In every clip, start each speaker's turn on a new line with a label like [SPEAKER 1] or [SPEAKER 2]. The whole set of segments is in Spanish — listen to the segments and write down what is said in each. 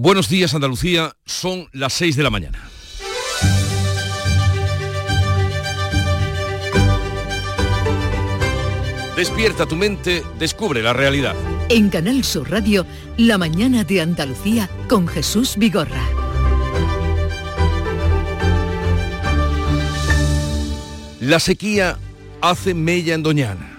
[SPEAKER 1] Buenos días Andalucía, son las 6 de la mañana. Despierta tu mente, descubre la realidad.
[SPEAKER 2] En Canal Sur Radio, La mañana de Andalucía con Jesús Vigorra.
[SPEAKER 1] La sequía hace mella en Doñana.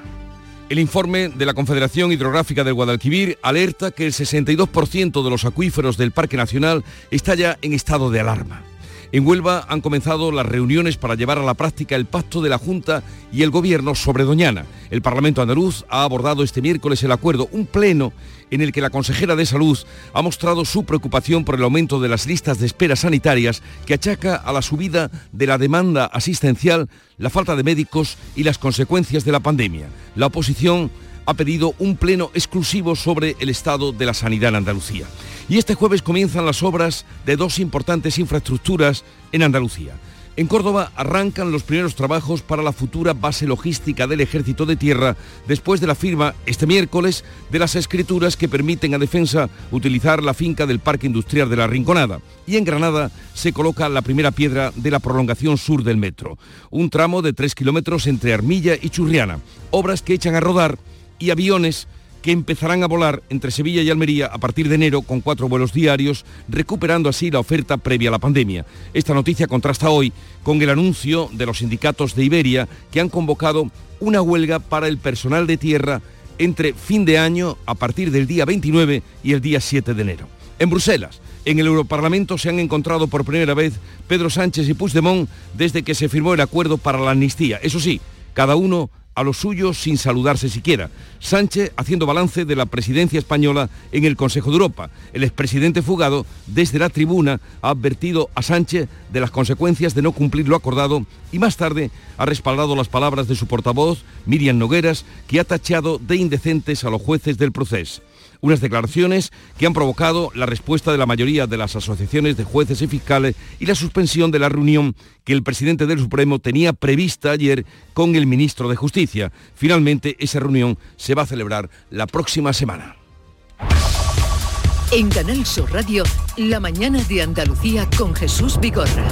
[SPEAKER 1] El informe de la Confederación Hidrográfica del Guadalquivir alerta que el 62% de los acuíferos del Parque Nacional está ya en estado de alarma. En Huelva han comenzado las reuniones para llevar a la práctica el pacto de la Junta y el Gobierno sobre Doñana. El Parlamento andaluz ha abordado este miércoles el acuerdo, un pleno en el que la consejera de Salud ha mostrado su preocupación por el aumento de las listas de espera sanitarias que achaca a la subida de la demanda asistencial, la falta de médicos y las consecuencias de la pandemia. La oposición ha pedido un pleno exclusivo sobre el estado de la sanidad en Andalucía. Y este jueves comienzan las obras de dos importantes infraestructuras en Andalucía. En Córdoba arrancan los primeros trabajos para la futura base logística del Ejército de Tierra después de la firma este miércoles de las escrituras que permiten a Defensa utilizar la finca del Parque Industrial de la Rinconada. Y en Granada se coloca la primera piedra de la prolongación sur del metro, un tramo de tres kilómetros entre Armilla y Churriana, obras que echan a rodar y aviones que empezarán a volar entre Sevilla y Almería a partir de enero con cuatro vuelos diarios, recuperando así la oferta previa a la pandemia. Esta noticia contrasta hoy con el anuncio de los sindicatos de Iberia que han convocado una huelga para el personal de tierra entre fin de año a partir del día 29 y el día 7 de enero. En Bruselas, en el Europarlamento se han encontrado por primera vez Pedro Sánchez y Puigdemont desde que se firmó el acuerdo para la amnistía. Eso sí, cada uno a los suyos sin saludarse siquiera. Sánchez haciendo balance de la presidencia española en el Consejo de Europa. El expresidente fugado desde la tribuna ha advertido a Sánchez de las consecuencias de no cumplir lo acordado y más tarde ha respaldado las palabras de su portavoz, Miriam Nogueras, que ha tachado de indecentes a los jueces del proceso unas declaraciones que han provocado la respuesta de la mayoría de las asociaciones de jueces y fiscales y la suspensión de la reunión que el presidente del Supremo tenía prevista ayer con el ministro de Justicia. Finalmente, esa reunión se va a celebrar la próxima semana.
[SPEAKER 2] En Canal Sur Radio, la mañana de Andalucía con Jesús Vigorra.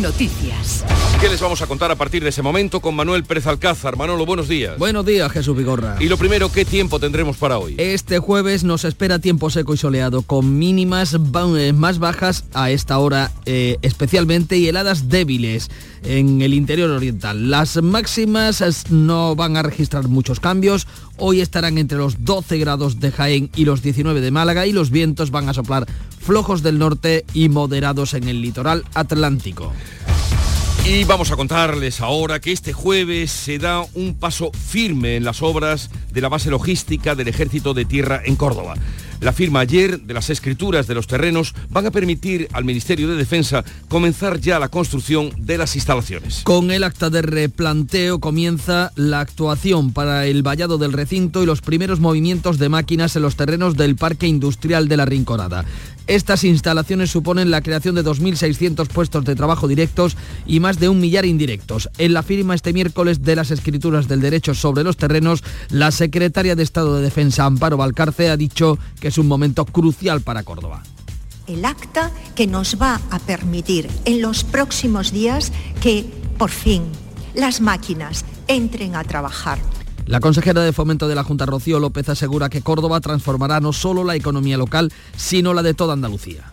[SPEAKER 2] Noticias.
[SPEAKER 1] ¿Qué les vamos a contar a partir de ese momento con Manuel Pérez Alcázar? Manolo, buenos días.
[SPEAKER 3] Buenos días, Jesús Vigorra.
[SPEAKER 1] Y lo primero, ¿qué tiempo tendremos para hoy?
[SPEAKER 3] Este jueves nos espera tiempo seco y soleado, con mínimas eh, más bajas a esta hora, eh, especialmente y heladas débiles en el interior oriental. Las máximas no van a registrar muchos cambios. Hoy estarán entre los 12 grados de Jaén y los 19 de Málaga y los vientos van a soplar flojos del norte y moderados en el litoral atlántico.
[SPEAKER 1] Y vamos a contarles ahora que este jueves se da un paso firme en las obras de la base logística del Ejército de Tierra en Córdoba. La firma ayer de las escrituras de los terrenos van a permitir al Ministerio de Defensa comenzar ya la construcción de las instalaciones.
[SPEAKER 3] Con el acta de replanteo comienza la actuación para el vallado del recinto y los primeros movimientos de máquinas en los terrenos del Parque Industrial de la Rinconada. Estas instalaciones suponen la creación de 2.600 puestos de trabajo directos y más de un millar indirectos. En la firma este miércoles de las escrituras del derecho sobre los terrenos, la secretaria de Estado de Defensa, Amparo Valcarce, ha dicho que es un momento crucial para Córdoba
[SPEAKER 4] el acta que nos va a permitir en los próximos días que por fin las máquinas entren a trabajar.
[SPEAKER 3] La consejera de Fomento de la Junta, Rocío López, asegura que Córdoba transformará no solo la economía local, sino la de toda Andalucía.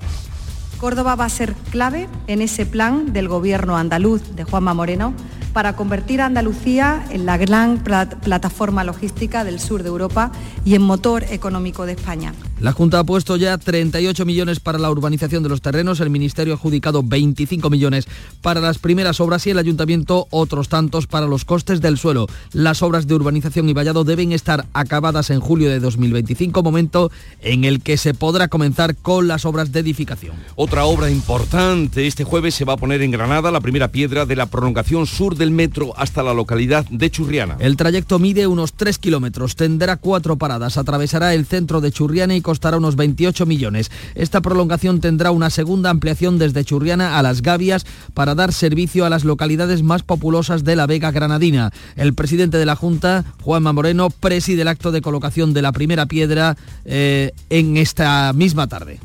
[SPEAKER 5] Córdoba va a ser clave en ese plan del gobierno andaluz de Juanma Moreno para convertir a Andalucía en la gran plataforma logística del sur de Europa y en motor económico de España.
[SPEAKER 3] La Junta ha puesto ya 38 millones para la urbanización de los terrenos, el Ministerio ha adjudicado 25 millones para las primeras obras y el Ayuntamiento otros tantos para los costes del suelo. Las obras de urbanización y vallado deben estar acabadas en julio de 2025, momento en el que se podrá comenzar con las obras de edificación.
[SPEAKER 1] Otra obra importante, este jueves se va a poner en Granada la primera piedra de la prolongación sur del metro hasta la localidad de Churriana.
[SPEAKER 3] El trayecto mide unos 3 kilómetros, tendrá cuatro paradas, atravesará el centro de Churriana y costará unos 28 millones. Esta prolongación tendrá una segunda ampliación desde Churriana a Las Gavias para dar servicio a las localidades más populosas de la Vega Granadina. El presidente de la Junta, Juanma Moreno, preside el acto de colocación de la primera piedra eh, en esta misma tarde.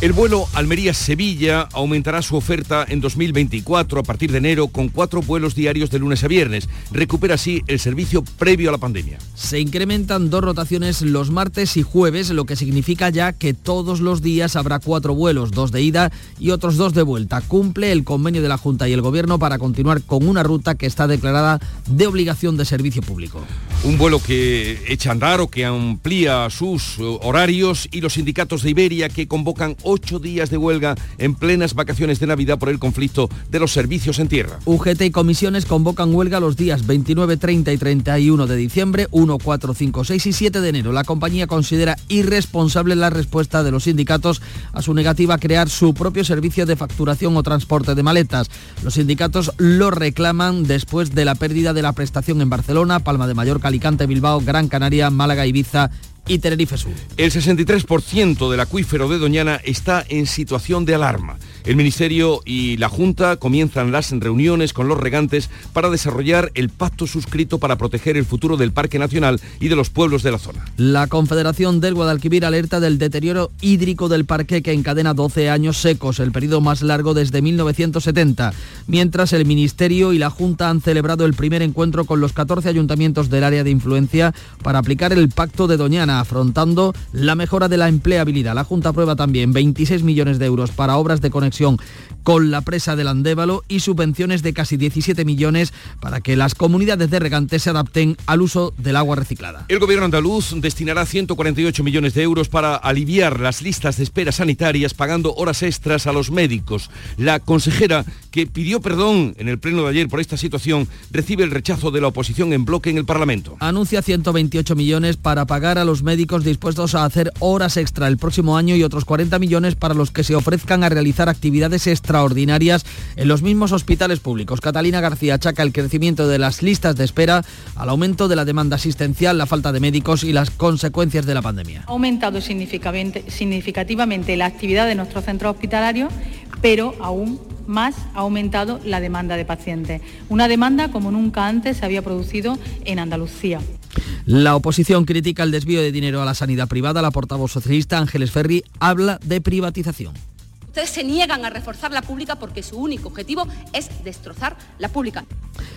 [SPEAKER 1] El vuelo Almería-Sevilla aumentará su oferta en 2024 a partir de enero con cuatro vuelos diarios de lunes a viernes. Recupera así el servicio previo a la pandemia.
[SPEAKER 3] Se incrementan dos rotaciones los martes y jueves, lo que significa ya que todos los días habrá cuatro vuelos, dos de ida y otros dos de vuelta. Cumple el convenio de la Junta y el Gobierno para continuar con una ruta que está declarada de obligación de servicio público.
[SPEAKER 1] Un vuelo que echa a andar o que amplía sus eh, horarios y los sindicatos de Iberia que convocan ocho días de huelga en plenas vacaciones de Navidad por el conflicto de los servicios en tierra.
[SPEAKER 3] UGT y comisiones convocan huelga los días 29, 30 y 31 de diciembre, 1, 4, 5, 6 y 7 de enero. La compañía considera irresponsable la respuesta de los sindicatos a su negativa a crear su propio servicio de facturación o transporte de maletas. Los sindicatos lo reclaman después de la pérdida de la prestación en Barcelona, Palma de Mallorca, Alicante, Bilbao, Gran Canaria, Málaga, Ibiza y Tenerife Sur.
[SPEAKER 1] El 63% del acuífero de Doñana está en situación de alarma. El Ministerio y la Junta comienzan las reuniones con los regantes para desarrollar el pacto suscrito para proteger el futuro del Parque Nacional y de los pueblos de la zona.
[SPEAKER 3] La Confederación del Guadalquivir alerta del deterioro hídrico del parque que encadena 12 años secos, el periodo más largo desde 1970, mientras el Ministerio y la Junta han celebrado el primer encuentro con los 14 ayuntamientos del área de influencia para aplicar el pacto de Doñana, afrontando la mejora de la empleabilidad. La Junta aprueba también 26 millones de euros para obras de conexión con la presa del Andévalo y subvenciones de casi 17 millones para que las comunidades de regantes se adapten al uso del agua reciclada.
[SPEAKER 1] El gobierno andaluz destinará 148 millones de euros para aliviar las listas de espera sanitarias pagando horas extras a los médicos. La consejera, que pidió perdón en el pleno de ayer por esta situación, recibe el rechazo de la oposición en bloque en el Parlamento.
[SPEAKER 3] Anuncia 128 millones para pagar a los médicos dispuestos a hacer horas extra el próximo año y otros 40 millones para los que se ofrezcan a realizar actividades extraordinarias en los mismos hospitales públicos. Catalina García achaca el crecimiento de las listas de espera al aumento de la demanda asistencial, la falta de médicos y las consecuencias de la pandemia.
[SPEAKER 6] Ha aumentado significativamente la actividad de nuestros centros hospitalarios, pero aún más ha aumentado la demanda de pacientes. Una demanda como nunca antes se había producido en Andalucía.
[SPEAKER 3] La oposición critica el desvío de dinero a la sanidad privada. La portavoz socialista Ángeles Ferri habla de privatización.
[SPEAKER 7] Ustedes se niegan a reforzar la pública porque su único objetivo es destrozar la pública.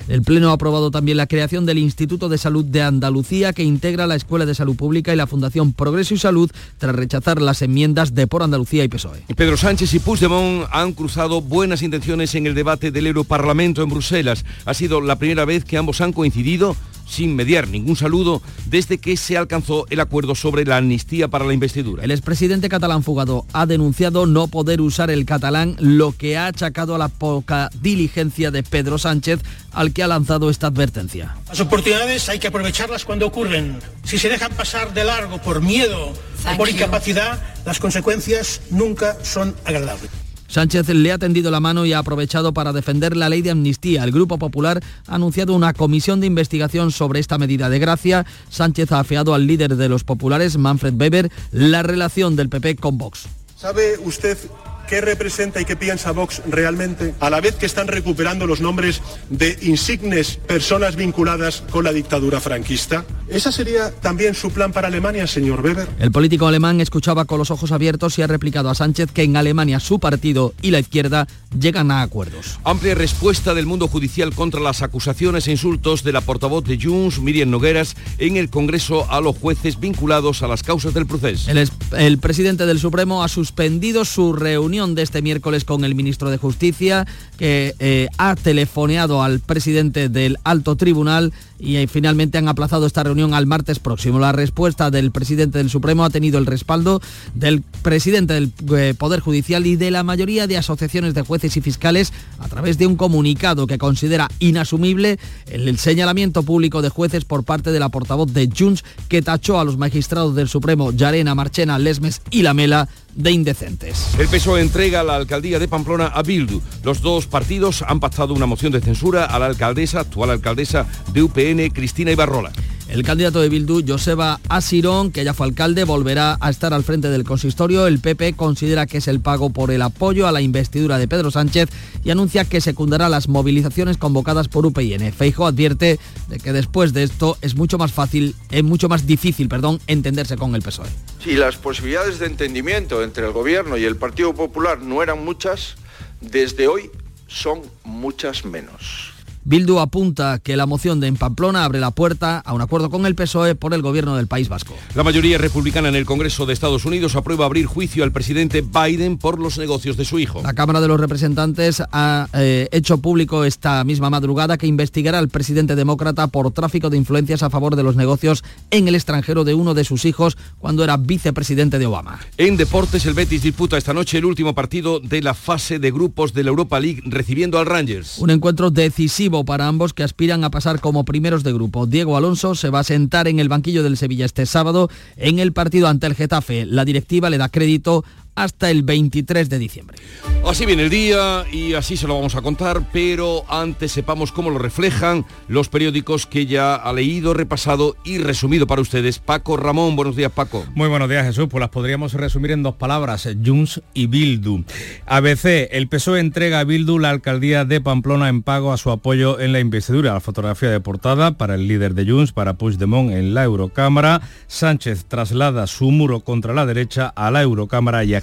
[SPEAKER 3] El Pleno ha aprobado también la creación del Instituto de Salud de Andalucía que integra la Escuela de Salud Pública y la Fundación Progreso y Salud tras rechazar las enmiendas de Por Andalucía y PSOE.
[SPEAKER 1] Pedro Sánchez y Puigdemont han cruzado buenas intenciones en el debate del Europarlamento en Bruselas. Ha sido la primera vez que ambos han coincidido sin mediar ningún saludo desde que se alcanzó el acuerdo sobre la amnistía para la investidura.
[SPEAKER 3] El expresidente catalán fugado ha denunciado no poder usar el catalán, lo que ha achacado a la poca diligencia de Pedro Sánchez, al que ha lanzado esta advertencia.
[SPEAKER 8] Las oportunidades hay que aprovecharlas cuando ocurren. Si se dejan pasar de largo por miedo o por incapacidad, las consecuencias nunca son agradables.
[SPEAKER 3] Sánchez le ha tendido la mano y ha aprovechado para defender la ley de amnistía. El Grupo Popular ha anunciado una comisión de investigación sobre esta medida de gracia. Sánchez ha afeado al líder de los populares, Manfred Weber, la relación del PP con Vox.
[SPEAKER 9] ¿Sabe usted qué representa y qué piensa Vox realmente, a la vez que están recuperando los nombres de insignes personas vinculadas con la dictadura franquista? ¿Esa sería también su plan para Alemania, señor Weber?
[SPEAKER 3] El político alemán escuchaba con los ojos abiertos y ha replicado a Sánchez que en Alemania su partido y la izquierda llegan a acuerdos.
[SPEAKER 1] Amplia respuesta del mundo judicial contra las acusaciones e insultos de la portavoz de Junts, Miriam Nogueras, en el Congreso a los jueces vinculados a las causas del proceso.
[SPEAKER 3] El, el presidente del Supremo ha suspendido su reunión de este miércoles con el ministro de Justicia, que eh, ha telefoneado al presidente del alto tribunal y eh, finalmente han aplazado esta reunión al martes próximo. La respuesta del presidente del Supremo ha tenido el respaldo del presidente del eh, Poder Judicial y de la mayoría de asociaciones de jueces y fiscales a través de un comunicado que considera inasumible el, señalamiento público de jueces por parte de la portavoz de Junts que tachó a los magistrados del Supremo Yarena, Marchena, Lesmes y Lamela de indecentes.
[SPEAKER 1] El PSOE entrega la alcaldía de Pamplona a Bildu. Los dos partidos han pactado una moción de censura a la alcaldesa, actual alcaldesa de UPN, Cristina Ibarrola.
[SPEAKER 3] El candidato de Bildu, Joseba Asirón, que ya fue alcalde, volverá a estar al frente del consistorio. El PP considera que es el pago por el apoyo a la investidura de Pedro Sánchez y anuncia que secundará las movilizaciones convocadas por UPyN. Feijo advierte de que después de esto es mucho más fácil, es mucho más difícil, perdón, entenderse con el PSOE.
[SPEAKER 10] Si las posibilidades de entendimiento entre el gobierno y el Partido Popular no eran muchas, desde hoy son muchas menos.
[SPEAKER 3] Bildu apunta que la moción de en Pamplona abre la puerta a un acuerdo con el PSOE por el gobierno del País Vasco.
[SPEAKER 1] La mayoría republicana en el Congreso de Estados Unidos aprueba abrir juicio al presidente Biden por los negocios de su hijo.
[SPEAKER 3] La Cámara de los Representantes ha eh, hecho público esta misma madrugada que investigará al presidente demócrata por tráfico de influencias a favor de los negocios en el extranjero de uno de sus hijos cuando era vicepresidente de Obama.
[SPEAKER 1] En deportes, el Betis disputa esta noche el último partido de la fase de grupos de la Europa League recibiendo al Rangers.
[SPEAKER 3] Un encuentro decisivo para ambos que aspiran a pasar como primeros de grupo. Diego Alonso se va a sentar en el banquillo del Sevilla este sábado en el partido ante el Getafe. La directiva le da crédito hasta el 23 de diciembre.
[SPEAKER 1] Así viene el día y así se lo vamos a contar, pero antes sepamos cómo lo reflejan los periódicos que ya ha leído, repasado y resumido para ustedes. Paco Ramón, buenos días Paco.
[SPEAKER 11] Muy buenos días Jesús, pues las podríamos resumir en dos palabras, Junts y Bildu. ABC, el PSOE entrega a Bildu la alcaldía de Pamplona en pago a su apoyo en la investidura. La fotografía de portada para el líder de Junts, para Puigdemont en la Eurocámara. Sánchez traslada su muro contra la derecha a la Eurocámara y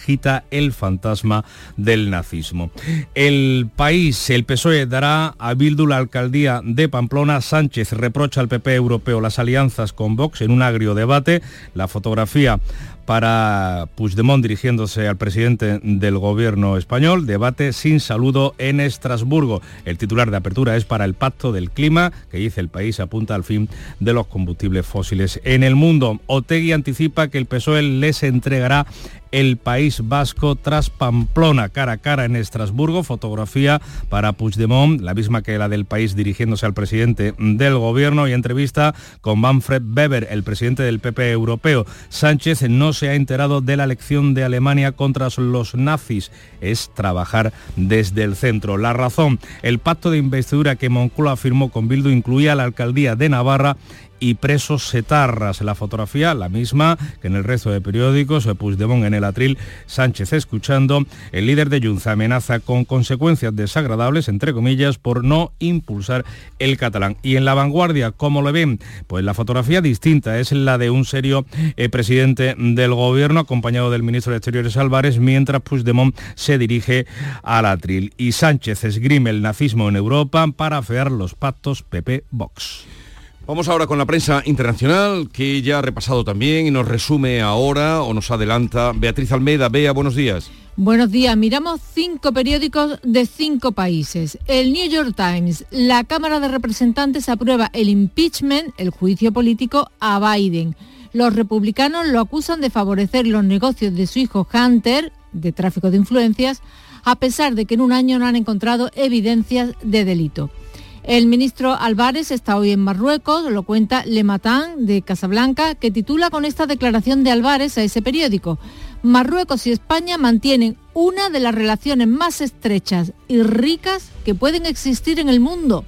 [SPEAKER 11] el fantasma del nazismo. El país, el PSOE dará a Bildu la alcaldía de Pamplona. Sánchez reprocha al PP europeo las alianzas con Vox en un agrio debate. La fotografía para Puigdemont dirigiéndose al presidente del gobierno español. Debate sin saludo en Estrasburgo. El titular de apertura es para el Pacto del Clima, que dice el país apunta al fin de los combustibles fósiles en el mundo. Otegui anticipa que el PSOE les entregará el País Vasco tras Pamplona, cara a cara en Estrasburgo. Fotografía para Puigdemont, la misma que la del país dirigiéndose al presidente del gobierno y entrevista con Manfred Weber, el presidente del PP europeo. Sánchez no se ha enterado de la elección de Alemania contra los nazis. Es trabajar desde el centro. La razón, el pacto de investidura que Moncloa firmó con Bildu incluía la alcaldía de Navarra y presos setarras. La fotografía, la misma que en el resto de periódicos, Puigdemont en el atril, Sánchez escuchando, el líder de Junts amenaza con consecuencias desagradables, entre comillas, por no impulsar el catalán. Y en la vanguardia, ¿cómo lo ven? Pues la fotografía distinta es la de un serio eh, presidente del gobierno, acompañado del ministro de Exteriores Álvarez, mientras Puigdemont se dirige al atril. Y Sánchez esgrime el nazismo en Europa para afear los pactos PP-Vox.
[SPEAKER 1] Vamos ahora con la prensa internacional, que ya ha repasado también y nos resume ahora o nos adelanta Beatriz Almeida. Bea, buenos días.
[SPEAKER 12] Buenos días. Miramos cinco periódicos de cinco países. El New York Times, la Cámara de Representantes aprueba el impeachment, el juicio político, a Biden. Los republicanos lo acusan de favorecer los negocios de su hijo Hunter, de tráfico de influencias, a pesar de que en un año no han encontrado evidencias de delito. El ministro Álvarez está hoy en Marruecos, lo cuenta Le Matin de Casablanca, que titula con esta declaración de Álvarez a ese periódico. Marruecos y España mantienen una de las relaciones más estrechas y ricas que pueden existir en el mundo.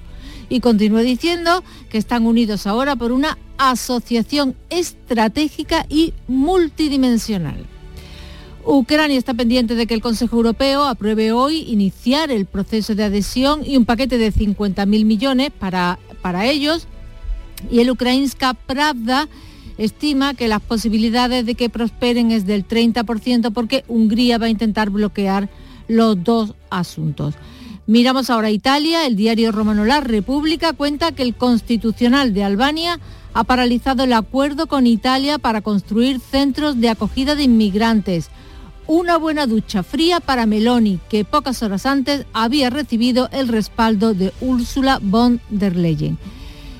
[SPEAKER 12] Y continúa diciendo que están unidos ahora por una asociación estratégica y multidimensional. Ucrania está pendiente de que el Consejo Europeo apruebe hoy iniciar el proceso de adhesión y un paquete de 50.000 millones para, para ellos. Y el Ukrainska Pravda estima que las posibilidades de que prosperen es del 30% porque Hungría va a intentar bloquear los dos asuntos. Miramos ahora Italia. El diario romano La República cuenta que el Constitucional de Albania ha paralizado el acuerdo con Italia para construir centros de acogida de inmigrantes una buena ducha fría para Meloni, que pocas horas antes había recibido el respaldo de Úrsula von der Leyen.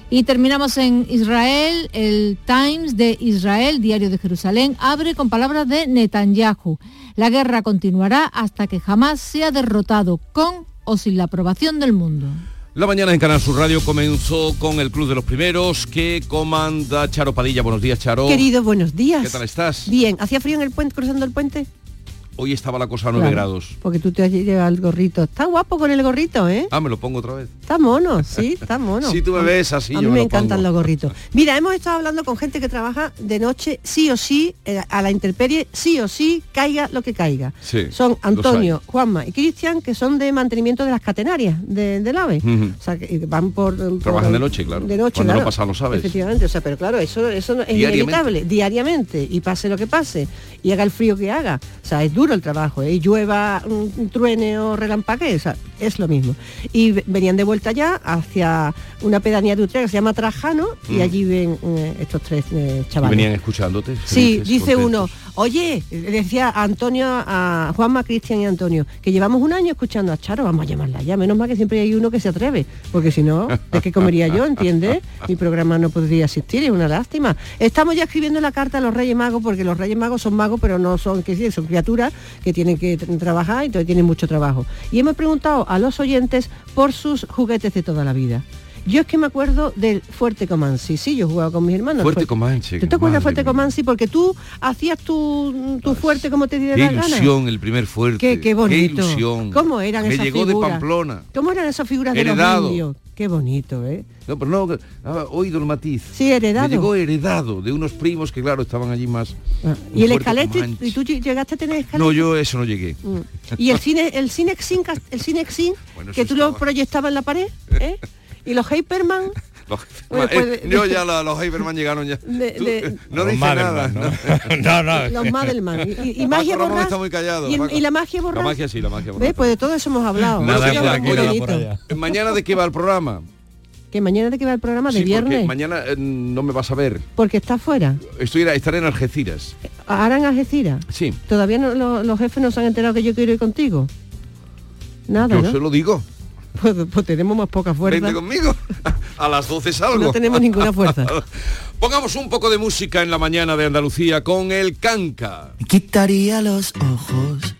[SPEAKER 12] Y terminamos en Israel. El Times de Israel, diario de Jerusalén, abre con palabras de Netanyahu. La guerra continuará hasta que jamás sea derrotado, con o sin la aprobación del mundo.
[SPEAKER 1] La mañana en Canal Sur Radio comenzó con el Club de los Primeros que comanda Charo Padilla. Buenos días, Charo.
[SPEAKER 13] Querido, buenos días.
[SPEAKER 1] ¿Qué tal estás?
[SPEAKER 13] Bien. ¿Hacía frío en el puente, cruzando el puente?
[SPEAKER 1] Hoy estaba la cosa a 9
[SPEAKER 13] Claro,
[SPEAKER 1] grados.
[SPEAKER 13] Porque tú te has llevado el gorrito. Está guapo con el gorrito, ¿eh?
[SPEAKER 1] Ah, me lo pongo otra vez.
[SPEAKER 13] Está mono, sí, está mono.
[SPEAKER 1] Si tú me ves así,
[SPEAKER 13] A
[SPEAKER 1] yo
[SPEAKER 13] mí
[SPEAKER 1] me lo
[SPEAKER 13] encantan
[SPEAKER 1] pongo.
[SPEAKER 13] los gorritos. Mira, hemos estado hablando con gente que trabaja de noche, sí o sí, eh, a la intemperie, sí o sí, caiga lo que caiga.
[SPEAKER 1] Sí,
[SPEAKER 13] Son Antonio, Juanma y Cristian, que son de mantenimiento de las catenarias de- del AVE. O sea, que van por... por-
[SPEAKER 1] Trabajan de noche, claro.
[SPEAKER 13] De noche,
[SPEAKER 1] Cuando
[SPEAKER 13] claro.
[SPEAKER 1] lo pasa, lo sabes.
[SPEAKER 13] Efectivamente, o sea, pero claro, eso, eso es
[SPEAKER 1] Diariamente.
[SPEAKER 13] inevitable, diariamente, y pase lo que pase, y haga el frío que haga. O sea, es duro el trabajo, ¿eh? llueva, un truene o relampague, o es lo mismo. Y ve- venían de vuelta ya hacia una pedanía de Utrecht que se llama Trajano, y
[SPEAKER 1] Mm.
[SPEAKER 13] allí ven eh, estos tres eh,
[SPEAKER 1] Y
[SPEAKER 13] chavales.
[SPEAKER 1] venían escuchándote.
[SPEAKER 13] Sí, dice
[SPEAKER 1] contentos.
[SPEAKER 13] uno, oye, decía a Antonio, a Juanma, Cristian y Antonio, que llevamos un año escuchando a Charo, vamos a llamarla ya, menos mal que siempre hay uno que se atreve, porque si no, ¿de qué comería yo, entiendes? Mi programa no podría existir, es una lástima. Estamos ya escribiendo la carta a los Reyes Magos, porque los Reyes Magos son magos, pero no son, que sí, son criaturas que tienen que tra- trabajar y entonces tienen mucho trabajo. Y hemos preguntado a los oyentes por sus juguetes de toda la vida. Yo es que me acuerdo del Fuerte Comansi, sí, yo jugaba con mis hermanos.
[SPEAKER 1] Fuerte
[SPEAKER 13] Fuerte-
[SPEAKER 1] Comanche.
[SPEAKER 13] ¿Tú te acuerdas Fuerte. Comansi? Porque tú hacías tu, tu fuerte como te diera
[SPEAKER 1] Qué
[SPEAKER 13] la gana.
[SPEAKER 1] ilusión el primer fuerte.
[SPEAKER 13] Qué, qué bonito.
[SPEAKER 1] Qué ilusión.
[SPEAKER 13] ¿Cómo eran
[SPEAKER 1] Me
[SPEAKER 13] esas
[SPEAKER 1] llegó de
[SPEAKER 13] figuras?
[SPEAKER 1] Pamplona.
[SPEAKER 13] ¿Cómo eran esas figuras de
[SPEAKER 1] Heredado.
[SPEAKER 13] los indios? Qué bonito, ¿eh?
[SPEAKER 1] No, pero no, ah, oído el matiz.
[SPEAKER 13] Sí, heredado.
[SPEAKER 1] Me llegó heredado de unos primos que, claro, estaban allí más.
[SPEAKER 13] Ah, Y el escalete. ¿y tú llegaste a tener escalete?
[SPEAKER 1] No, yo eso no llegué.
[SPEAKER 13] Mm. Y el cine, el Cinexin, el Cinexin,
[SPEAKER 1] Bueno,
[SPEAKER 13] que tú lo proyectabas en la pared, ¿eh? Y los Hyperman,
[SPEAKER 1] Los,
[SPEAKER 13] Bueno,
[SPEAKER 1] eh,
[SPEAKER 13] pues,
[SPEAKER 1] yo ya la- los Hyperman llegaron ya.
[SPEAKER 13] de-
[SPEAKER 1] Tú,
[SPEAKER 13] de-
[SPEAKER 1] no dice
[SPEAKER 11] Madelman,
[SPEAKER 1] nada.
[SPEAKER 11] ¿no? no, no.
[SPEAKER 13] los Madelman. Y, magia borrás.
[SPEAKER 1] está muy callado.
[SPEAKER 13] y, el-
[SPEAKER 1] Paco.
[SPEAKER 13] y la magia
[SPEAKER 1] La
[SPEAKER 13] borrás.
[SPEAKER 1] magia sí, la magia.
[SPEAKER 13] ¿Ves? Pues de todo eso hemos hablado.
[SPEAKER 11] Nada por aquí, nada
[SPEAKER 13] bonito.
[SPEAKER 11] por allá.
[SPEAKER 1] Mañana de qué va el programa?
[SPEAKER 13] Que mañana de qué va el programa de
[SPEAKER 1] Sí,
[SPEAKER 13] viernes.
[SPEAKER 1] mañana eh, no me vas a ver.
[SPEAKER 13] Porque está fuera.
[SPEAKER 1] Estoy estaré en Algeciras.
[SPEAKER 13] Ahora en Algeciras.
[SPEAKER 1] Sí.
[SPEAKER 13] Todavía no, lo- los jefes no se han enterado que yo quiero ir contigo. Nada,
[SPEAKER 1] Yo
[SPEAKER 13] ¿no?
[SPEAKER 1] se lo digo.
[SPEAKER 13] Pues, pues tenemos más poca fuerza.
[SPEAKER 1] Vente conmigo. A las 12 salgo.
[SPEAKER 13] No tenemos ninguna fuerza.
[SPEAKER 1] Pongamos un poco de música en la mañana de Andalucía con el canca.
[SPEAKER 14] Me quitaría los ojos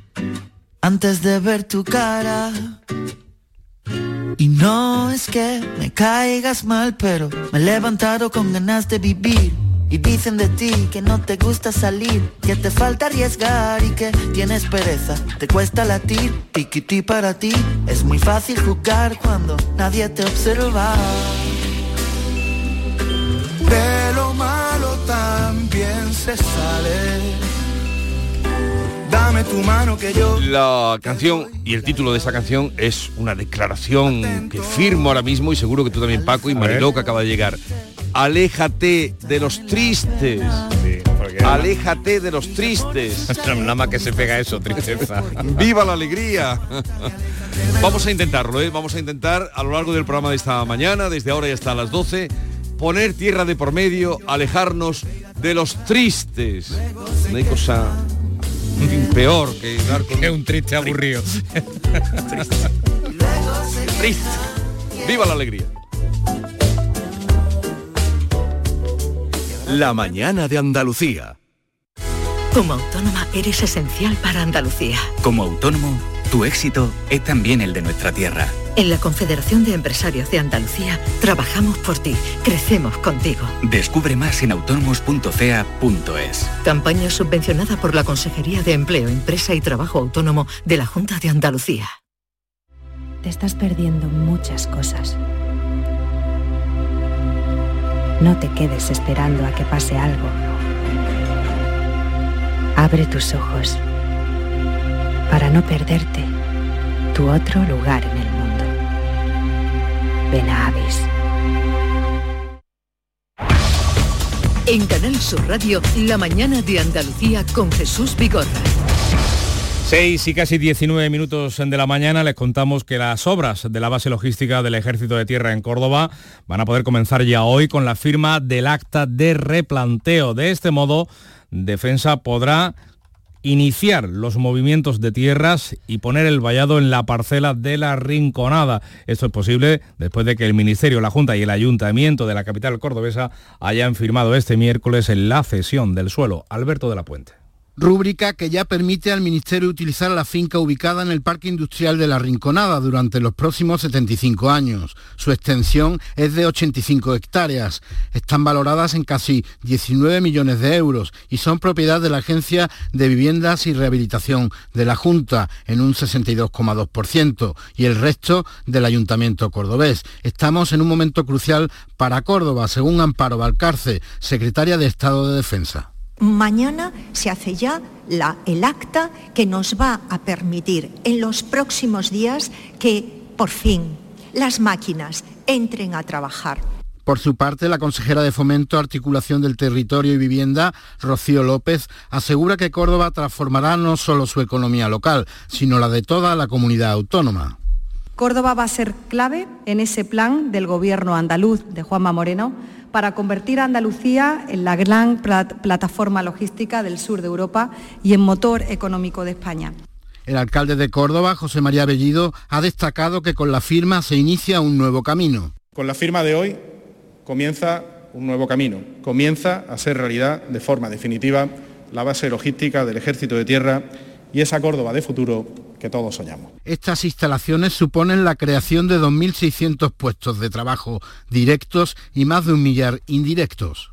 [SPEAKER 14] antes de ver tu cara. Y no es que me caigas mal, pero me he levantado con ganas de vivir. Y dicen de ti que no te gusta salir, que te falta arriesgar y que tienes pereza, te cuesta latir, tiquití para ti. Es muy fácil jugar cuando nadie te observa.
[SPEAKER 15] De lo malo también se sale. Dame tu mano que yo.
[SPEAKER 1] La canción y el título de esa canción es una declaración que firmo ahora mismo y seguro que tú también Paco y Mariló que acaba de llegar. Aléjate de los tristes. Aléjate de los tristes.
[SPEAKER 11] Nada más que se pega eso, tristeza.
[SPEAKER 1] ¡Viva la alegría! Vamos a intentarlo, ¿eh? Vamos a intentar a lo largo del programa de esta mañana, desde ahora y hasta las 12, poner tierra de por medio, alejarnos de los tristes. No hay cosa peor que dar con
[SPEAKER 11] Es un triste aburrido.
[SPEAKER 1] triste. ¡Viva la alegría!
[SPEAKER 16] La mañana de Andalucía.
[SPEAKER 2] Como autónoma eres esencial para Andalucía.
[SPEAKER 17] Como autónomo, tu éxito es también el de nuestra tierra.
[SPEAKER 2] En la Confederación de Empresarios de Andalucía trabajamos por ti, crecemos contigo.
[SPEAKER 17] Descubre más en autónomos.ca.es.
[SPEAKER 2] Campaña subvencionada por la Consejería de Empleo, Empresa y Trabajo Autónomo de la Junta de Andalucía.
[SPEAKER 18] Te estás perdiendo muchas cosas. No te quedes esperando a que pase algo. Abre tus ojos para no perderte tu otro lugar en el mundo. Ven a Avis.
[SPEAKER 2] En Canal Sur Radio, la mañana de Andalucía con Jesús Vigorra.
[SPEAKER 11] 6 y casi 19 minutos de la mañana les contamos que las obras de la base logística del Ejército de Tierra en Córdoba van a poder comenzar ya hoy con la firma del acta de replanteo. De este modo, Defensa podrá iniciar los movimientos de tierras y poner el vallado en la parcela de la Rinconada. Esto es posible después de que el Ministerio, la Junta y el Ayuntamiento de la capital cordobesa hayan firmado este miércoles en la cesión del suelo. Alberto de la Puente.
[SPEAKER 19] Rúbrica que ya permite al Ministerio utilizar la finca ubicada en el Parque Industrial de la Rinconada durante los próximos 75 años. Su extensión es de 85 hectáreas. Están valoradas en casi 19 millones de euros y son propiedad de la Agencia de Viviendas y Rehabilitación de la Junta en un 62,2% y el resto del Ayuntamiento cordobés. Estamos en un momento crucial para Córdoba, según Amparo Valcarce, secretaria de Estado de Defensa.
[SPEAKER 4] Mañana se hace ya la, el acta que nos va a permitir en los próximos días que por fin las máquinas entren a trabajar.
[SPEAKER 19] Por su parte, la consejera de Fomento, Articulación del Territorio y Vivienda, Rocío López, asegura que Córdoba transformará no solo su economía local, sino la de toda la comunidad autónoma.
[SPEAKER 5] Córdoba va a ser clave en ese plan del gobierno andaluz de Juanma Moreno para convertir a Andalucía en la gran plataforma logística del sur de Europa y en motor económico de España.
[SPEAKER 19] El alcalde de Córdoba, José María Bellido, ha destacado que con la firma se inicia un nuevo camino.
[SPEAKER 20] Con la firma de hoy comienza un nuevo camino. Comienza a ser realidad de forma definitiva la base logística del Ejército de Tierra y esa Córdoba de futuro todos soñamos.
[SPEAKER 19] Estas instalaciones suponen la creación de 2.600 puestos de trabajo directos y más de un millar indirectos.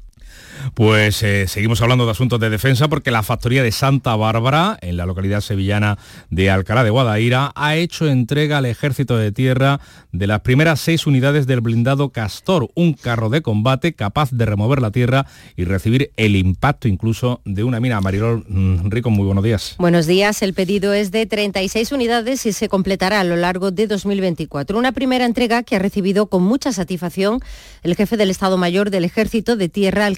[SPEAKER 11] Pues eh, seguimos hablando de asuntos de defensa porque la factoría de Santa Bárbara, en la localidad sevillana de Alcalá de Guadaira, ha hecho entrega al ejército de tierra de las primeras seis unidades del blindado Castor, un carro de combate capaz de remover la tierra y recibir el impacto incluso de una mina. Marilol mm, Rico, muy buenos días.
[SPEAKER 21] Buenos días, el pedido es de 36 unidades y se completará a lo largo de 2024. Una primera entrega que ha recibido con mucha satisfacción el jefe del Estado Mayor del Ejército de Tierra, el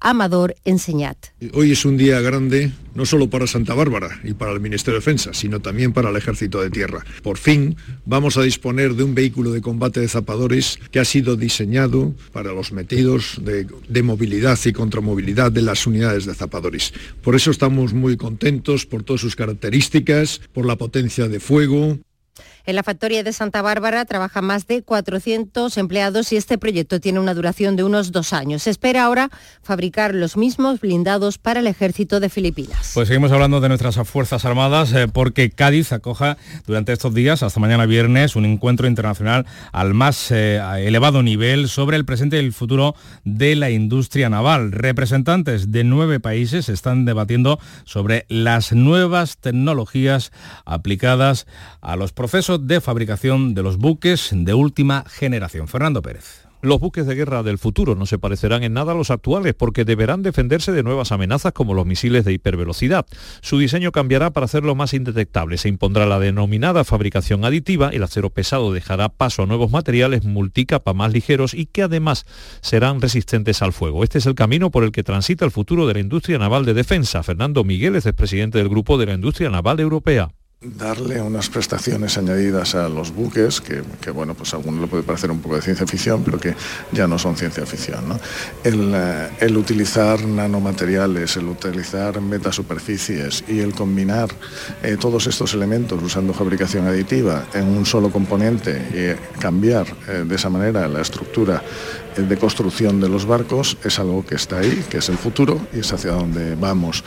[SPEAKER 21] Amador Enseñat.
[SPEAKER 22] Hoy es un día grande, no solo para Santa Bárbara y para el Ministerio de Defensa, sino también para el Ejército de Tierra. Por fin vamos a disponer de un vehículo de combate de zapadores que ha sido diseñado para los metidos de, de movilidad y contramovilidad de las unidades de zapadores. Por eso estamos muy contentos por todas sus características, por la potencia de fuego,
[SPEAKER 21] en la factoría de Santa Bárbara trabajan más de 400 empleados y este proyecto tiene una duración de unos dos años. Se espera ahora fabricar los mismos blindados para el ejército de Filipinas.
[SPEAKER 11] Pues seguimos hablando de nuestras Fuerzas Armadas eh, porque Cádiz acoja durante estos días, hasta mañana viernes, un encuentro internacional al más eh, elevado nivel sobre el presente y el futuro de la industria naval. Representantes de nueve países están debatiendo sobre las nuevas tecnologías aplicadas a los procesos de fabricación de los buques de última generación. Fernando Pérez.
[SPEAKER 23] Los buques de guerra del futuro no se parecerán en nada a los actuales porque deberán defenderse de nuevas amenazas como los misiles de hipervelocidad. Su diseño cambiará para hacerlo más indetectable. Se impondrá la denominada fabricación aditiva, el acero pesado dejará paso a nuevos materiales multicapa más ligeros y que además serán resistentes al fuego. Este es el camino por el que transita el futuro de la industria naval de defensa. Fernando Miguel es presidente del Grupo de la Industria Naval Europea
[SPEAKER 24] darle unas prestaciones añadidas a los buques, que, bueno, pues a alguno le puede parecer un poco de ciencia ficción, pero que ya no son ciencia ficción. ¿no? El, eh, utilizar nanomateriales, el utilizar metasuperficies y el combinar eh, todos estos elementos usando fabricación aditiva en un solo componente y cambiar eh, de esa manera la estructura de construcción de los barcos es algo que está ahí, que es el futuro y es hacia donde vamos.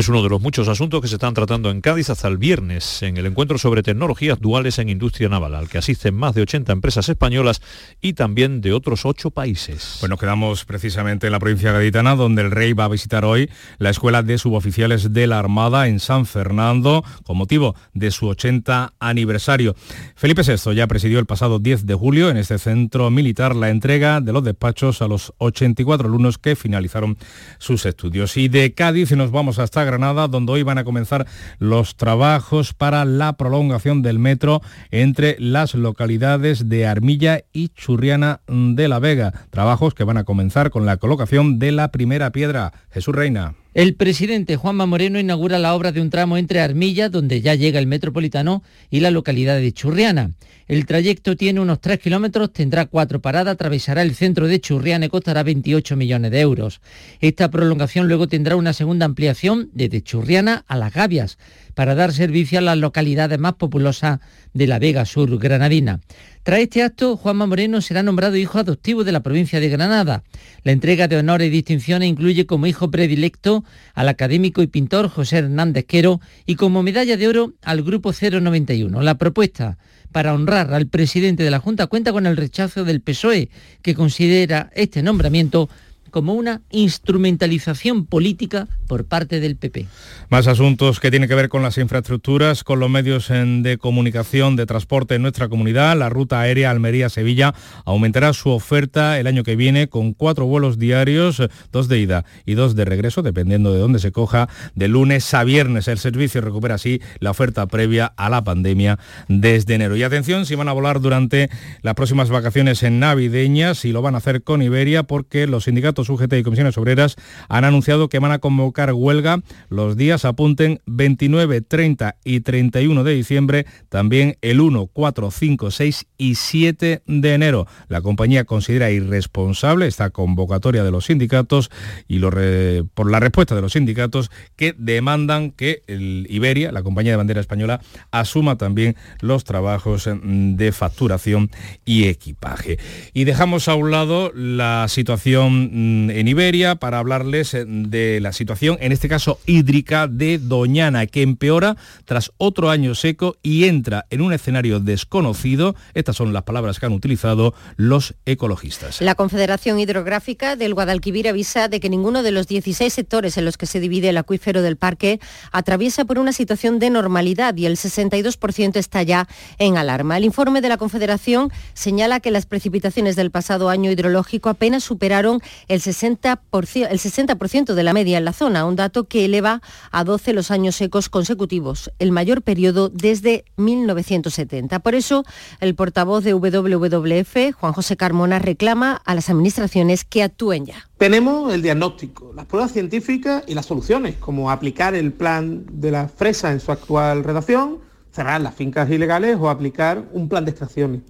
[SPEAKER 23] Es uno de los muchos asuntos que se están tratando en Cádiz hasta el viernes en el encuentro sobre tecnologías duales en industria naval, al que asisten más de 80 empresas españolas y también de otros ocho países.
[SPEAKER 11] Pues nos quedamos precisamente en la provincia gaditana, donde el rey va a visitar hoy la Escuela de Suboficiales de la Armada en San Fernando, con motivo de su 80 aniversario. Felipe VI ya presidió el pasado 10 de julio en este centro militar la entrega de los despachos a los 84 alumnos que finalizaron sus estudios. Y de Cádiz nos vamos hasta Granada, donde hoy van a comenzar los trabajos para la prolongación del metro entre las localidades de Armilla y Churriana de la Vega. Trabajos que van a comenzar con la colocación de la primera piedra. Jesús Reina.
[SPEAKER 25] El presidente Juanma Moreno inaugura la obra de un tramo entre Armilla, donde ya llega el metropolitano, y la localidad de Churriana. El trayecto tiene unos 3 kilómetros, tendrá cuatro paradas, atravesará el centro de Churriana y costará 28 millones de euros. Esta prolongación luego tendrá una segunda ampliación desde Churriana a Las Gavias para dar servicio a las localidades más populosas de la Vega Sur granadina. Tras este acto, Juanma Moreno será nombrado hijo adoptivo de la provincia de Granada. La entrega de honores y distinciones incluye como hijo predilecto al académico y pintor José Hernández Quero y como medalla de oro al Grupo 091. La propuesta para honrar al presidente de la Junta cuenta con el rechazo del PSOE, que considera este nombramiento como una instrumentalización política por parte del PP.
[SPEAKER 11] Más asuntos que tienen que ver con las infraestructuras, con los medios de comunicación, de transporte en nuestra comunidad. La ruta aérea Almería-Sevilla aumentará su oferta el año que viene con cuatro vuelos diarios, dos de ida y dos de regreso, dependiendo de dónde se coja, de lunes a viernes. El servicio recupera así la oferta previa a la pandemia desde enero. Y atención, si van a volar durante las próximas vacaciones en navideñas, y lo van a hacer con Iberia, porque los sindicatos UGT y comisiones obreras han anunciado que van a convocar huelga los días apunten 29, 30 y 31 de diciembre, también el 1, 4, 5, 6 y 7 de enero. La compañía considera irresponsable esta convocatoria de los sindicatos y por la respuesta de los sindicatos que demandan que el Iberia, la compañía de bandera española, asuma también los trabajos de facturación y equipaje. Y dejamos a un lado la situación en Iberia para hablarles de la situación en este caso hídrica de Doñana, que empeora tras otro año seco y entra en un escenario desconocido. Estas son las palabras que han utilizado los ecologistas.
[SPEAKER 26] La Confederación Hidrográfica del Guadalquivir avisa de que ninguno de los 16 sectores en los que se divide el acuífero del parque atraviesa por una situación de normalidad y el 62% está ya en alarma. El informe de la Confederación señala que las precipitaciones del pasado año hidrológico apenas superaron el 60%, el 60 de la media en la zona, un dato que eleva a 12 los años secos consecutivos, el mayor periodo desde 1970. Por eso, el portavoz de WWF, Juan José Carmona, reclama a las administraciones que actúen ya.
[SPEAKER 27] Tenemos el diagnóstico, las pruebas científicas y las soluciones, como aplicar el plan de la fresa en su actual redacción, cerrar las fincas ilegales o aplicar un plan de extracciones.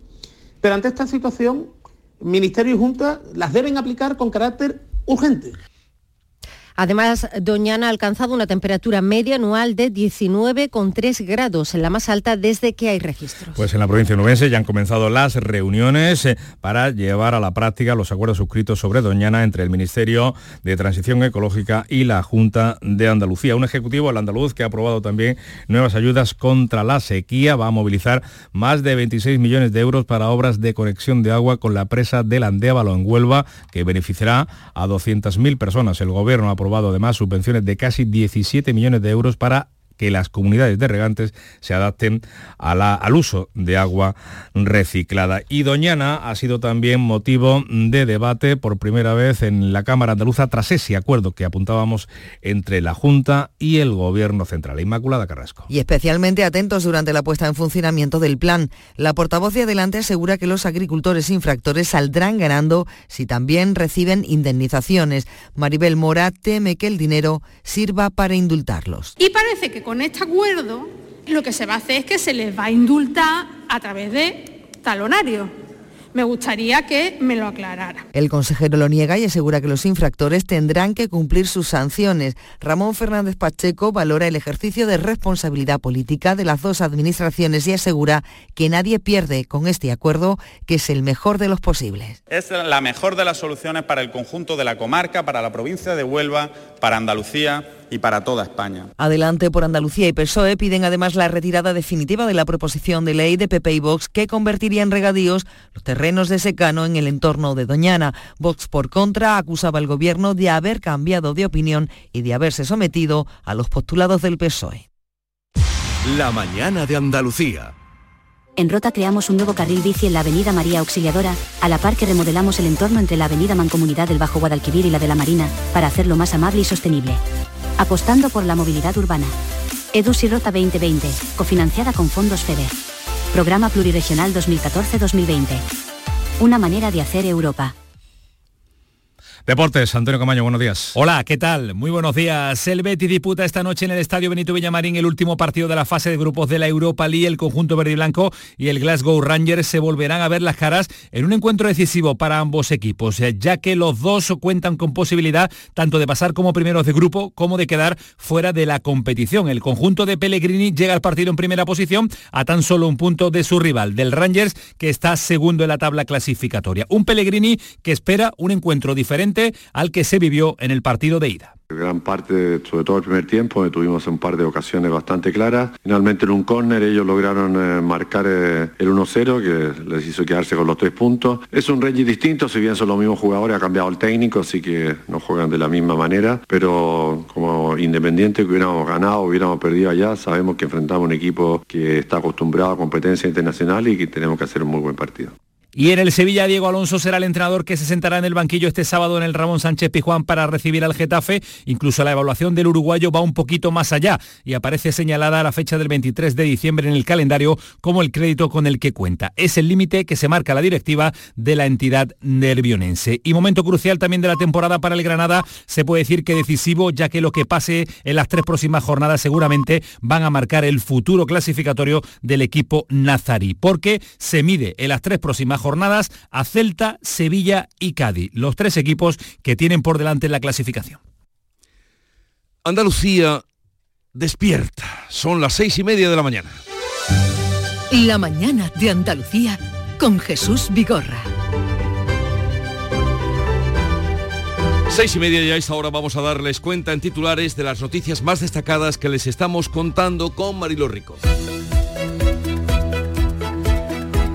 [SPEAKER 27] Pero ante esta situación, Ministerio y Junta las deben aplicar con carácter urgente.
[SPEAKER 26] Además, Doñana ha alcanzado una temperatura media anual de 19,3 grados, la más alta desde que hay registros.
[SPEAKER 11] Pues en la provincia nubense ya han comenzado las reuniones eh, para llevar a la práctica los acuerdos suscritos sobre Doñana entre el Ministerio de Transición Ecológica y la Junta de Andalucía. Un ejecutivo, el andaluz, que ha aprobado también nuevas ayudas contra la sequía, va a movilizar más de 26 millones de euros para obras de conexión de agua con la presa del Andévalo en Huelva, que beneficiará a 200.000 personas. El Gobierno ha aprobado además subvenciones de casi 17 millones de euros para que las comunidades de regantes se adapten al uso de agua reciclada. Y Doñana ha sido también motivo de debate por primera vez en la Cámara Andaluza tras ese acuerdo que apuntábamos entre la Junta y el Gobierno Central. Inmaculada Carrasco.
[SPEAKER 28] Y especialmente atentos durante la puesta en funcionamiento del plan. La portavoz de Adelante asegura que los agricultores infractores saldrán ganando si también reciben indemnizaciones. Maribel Mora teme que el dinero sirva para indultarlos.
[SPEAKER 29] Y parece que con este acuerdo lo que se va a hacer es que se les va a indultar a través de talonarios. Me gustaría que me lo aclarara.
[SPEAKER 28] El consejero lo niega y asegura que los infractores tendrán que cumplir sus sanciones. Ramón Fernández Pacheco valora el ejercicio de responsabilidad política de las dos administraciones y asegura que nadie pierde con este acuerdo, que es el mejor de los posibles.
[SPEAKER 20] Es la mejor de las soluciones para el conjunto de la comarca, para la provincia de Huelva, para Andalucía y para toda España.
[SPEAKER 28] Adelante por Andalucía y PSOE piden además la retirada definitiva de la proposición de ley de PP y Vox que convertiría en regadíos los terrenos de secano en el entorno de Doñana. Vox por contra acusaba al gobierno de haber cambiado de opinión y de haberse sometido a los postulados del PSOE.
[SPEAKER 30] La mañana de Andalucía.
[SPEAKER 31] En Rota creamos un nuevo carril bici en la Avenida María Auxiliadora, a la par que remodelamos el entorno entre la Avenida Mancomunidad del Bajo Guadalquivir y la de la Marina, para hacerlo más amable y sostenible apostando por la movilidad urbana. EDUS y Rota 2020, cofinanciada con fondos FEDER. Programa Pluriregional 2014-2020. Una manera de hacer Europa.
[SPEAKER 11] Deportes, Antonio Camaño, buenos días.
[SPEAKER 32] Hola, ¿qué tal? Muy buenos días. El Betis disputa esta noche en el Estadio Benito Villamarín el último partido de la fase de grupos de la Europa League. El conjunto verde y blanco y el Glasgow Rangers se volverán a ver las caras en un encuentro decisivo para ambos equipos, eh, ya que los dos cuentan con posibilidad tanto de pasar como primeros de grupo como de quedar fuera de la competición. El conjunto de Pellegrini llega al partido en primera posición a tan solo un punto de su rival, del Rangers, que está segundo en la tabla clasificatoria. Un Pellegrini que espera un encuentro diferente al que se vivió en el partido de ida.
[SPEAKER 33] Gran parte, sobre todo el primer tiempo, tuvimos un par de ocasiones bastante claras. Finalmente en un córner ellos lograron eh, marcar eh, el 1-0 que les hizo quedarse con los tres puntos. Es un Rangers distinto, si bien son los mismos jugadores, ha cambiado el técnico, así que no juegan de la misma manera, pero como independiente que hubiéramos ganado, hubiéramos perdido allá, sabemos que enfrentamos un equipo que está acostumbrado a competencia internacional y que tenemos que hacer un muy buen partido.
[SPEAKER 32] Y en el Sevilla, Diego Alonso será el entrenador que se sentará en el banquillo este sábado en el Ramón Sánchez Pijuán para recibir al Getafe. Incluso la evaluación del uruguayo va un poquito más allá y aparece señalada la fecha del 23 de diciembre en el calendario como el crédito con el que cuenta. Es el límite que se marca la directiva de la entidad nervionense. Y momento crucial también de la temporada para el Granada, se puede decir que decisivo, ya que lo que pase en las tres próximas jornadas seguramente van a marcar el futuro clasificatorio del equipo nazarí, porque se mide en las tres próximas jornadas a Celta, Sevilla y Cádiz, los tres equipos que tienen por delante la clasificación.
[SPEAKER 1] Andalucía despierta. Son las seis y media de la mañana.
[SPEAKER 2] La mañana de Andalucía con Jesús Vigorra.
[SPEAKER 1] Seis y media y a esta hora vamos a darles cuenta en titulares de las noticias más destacadas que les estamos contando con Marilo Rico.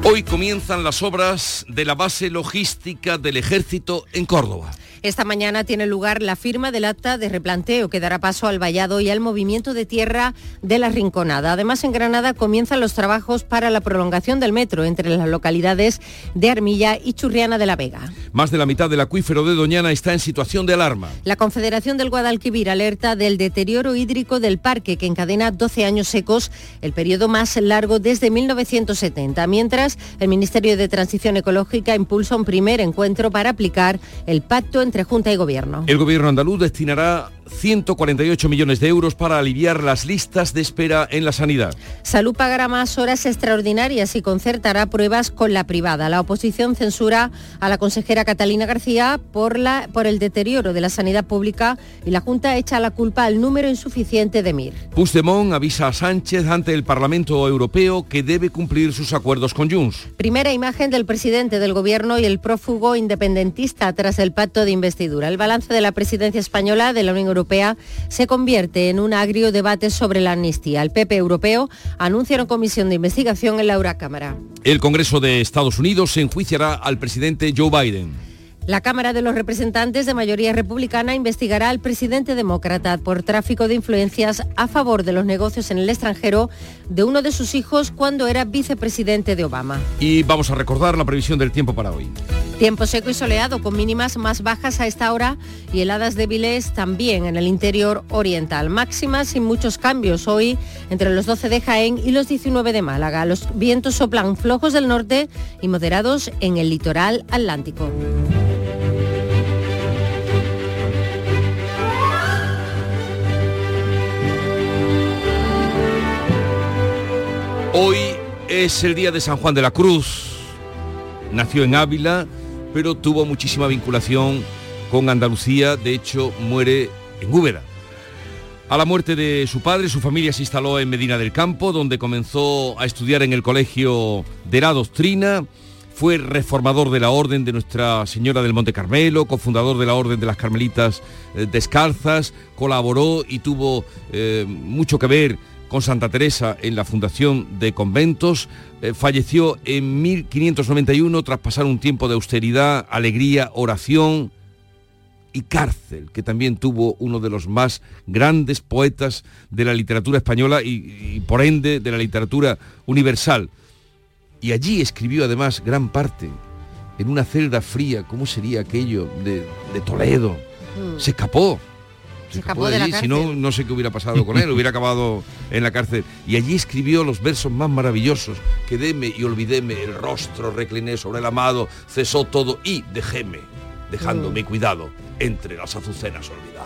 [SPEAKER 1] Hoy comienzan las obras de la base logística del ejército en Córdoba.
[SPEAKER 26] Esta mañana tiene lugar la firma del acta de replanteo que dará paso al vallado y al movimiento de tierra de la Rinconada. Además, en Granada comienzan los trabajos para la prolongación del metro entre las localidades de Armilla y Churriana de la Vega.
[SPEAKER 1] Más de la mitad del acuífero de Doñana está en situación de alarma.
[SPEAKER 26] La Confederación del Guadalquivir alerta del deterioro hídrico del parque que encadena 12 años secos, el periodo más largo desde 1970, mientras el Ministerio de Transición Ecológica impulsa un primer encuentro para aplicar el pacto entre Junta y Gobierno.
[SPEAKER 1] El Gobierno andaluz destinará 148 millones de euros para aliviar las listas de espera en la sanidad.
[SPEAKER 26] Salud pagará más horas extraordinarias y concertará pruebas con la privada. La oposición censura a la consejera Catalina García por, la, por el deterioro de la sanidad pública y la Junta echa la culpa al número insuficiente de MIR.
[SPEAKER 1] Puigdemont avisa a Sánchez ante el Parlamento Europeo que debe cumplir sus acuerdos con Junts.
[SPEAKER 26] Primera imagen del presidente del Gobierno y el prófugo independentista tras el pacto de investidura. El balance de la presidencia española de la Unión Europea se convierte en un agrio debate sobre la amnistía. El PP europeo anuncia una comisión de investigación en la Eurocámara.
[SPEAKER 1] El Congreso de Estados Unidos enjuiciará al presidente Joe Biden.
[SPEAKER 26] La Cámara de los Representantes de mayoría republicana investigará al presidente demócrata por tráfico de influencias a favor de los negocios en el extranjero de uno de sus hijos cuando era vicepresidente de Obama.
[SPEAKER 1] Y vamos a recordar la previsión del tiempo para hoy.
[SPEAKER 26] Tiempo seco y soleado con mínimas más bajas a esta hora y heladas débiles también en el interior oriental. Máximas sin muchos cambios hoy entre los 12 de Jaén y los 19 de Málaga. Los vientos soplan flojos del norte y moderados en el litoral atlántico.
[SPEAKER 1] Hoy es el día de San Juan de la Cruz. Nació en Ávila, pero tuvo muchísima vinculación con Andalucía. De hecho, muere en Úbeda. A la muerte de su padre, su familia se instaló en Medina del Campo, donde comenzó a estudiar en el colegio de la doctrina. Fue reformador de la Orden de Nuestra Señora del Monte Carmelo, cofundador de la Orden de las Carmelitas eh, Descalzas, colaboró y tuvo eh, mucho que ver con Santa Teresa en la fundación de conventos. Eh, falleció en 1591 tras pasar un tiempo de austeridad, alegría, oración y cárcel, que también tuvo uno de los más grandes poetas de la literatura española y, y por ende de la literatura universal. Y allí escribió además gran parte, en una celda fría, ¿cómo sería aquello de, de Toledo? Se escapó,
[SPEAKER 26] Se escapó de la
[SPEAKER 1] allí, si no, no sé qué hubiera pasado con él, hubiera acabado en la cárcel. Y allí escribió los versos más maravillosos, quedéme y olvidéme, el rostro recliné sobre el amado, cesó todo y dejéme, dejándome cuidado entre las azucenas olvidadas.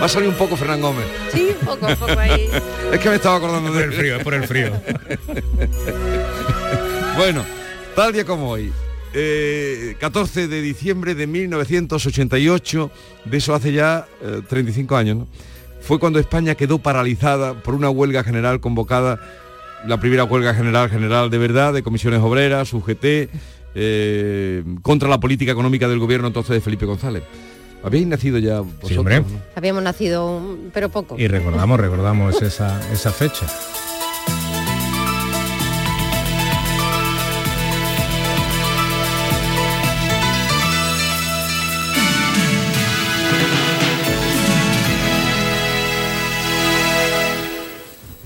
[SPEAKER 1] Va a salir un poco Fernán Gómez.
[SPEAKER 21] Sí, un poco, un poco ahí.
[SPEAKER 1] Es que me estaba acordando
[SPEAKER 11] Por
[SPEAKER 1] de
[SPEAKER 11] el frío, es por el frío.
[SPEAKER 1] Bueno, tal día como hoy, eh, 14 de diciembre de 1988, de eso hace ya eh, 35 años, ¿no? fue cuando España quedó paralizada por una huelga general convocada, la primera huelga general general de verdad, de comisiones obreras, UGT, eh, contra la política económica del gobierno entonces de Felipe González. ¿Habéis nacido ya vosotros?
[SPEAKER 11] hombre.
[SPEAKER 1] no?
[SPEAKER 21] Habíamos nacido, pero poco.
[SPEAKER 11] Y recordamos, recordamos esa, esa fecha.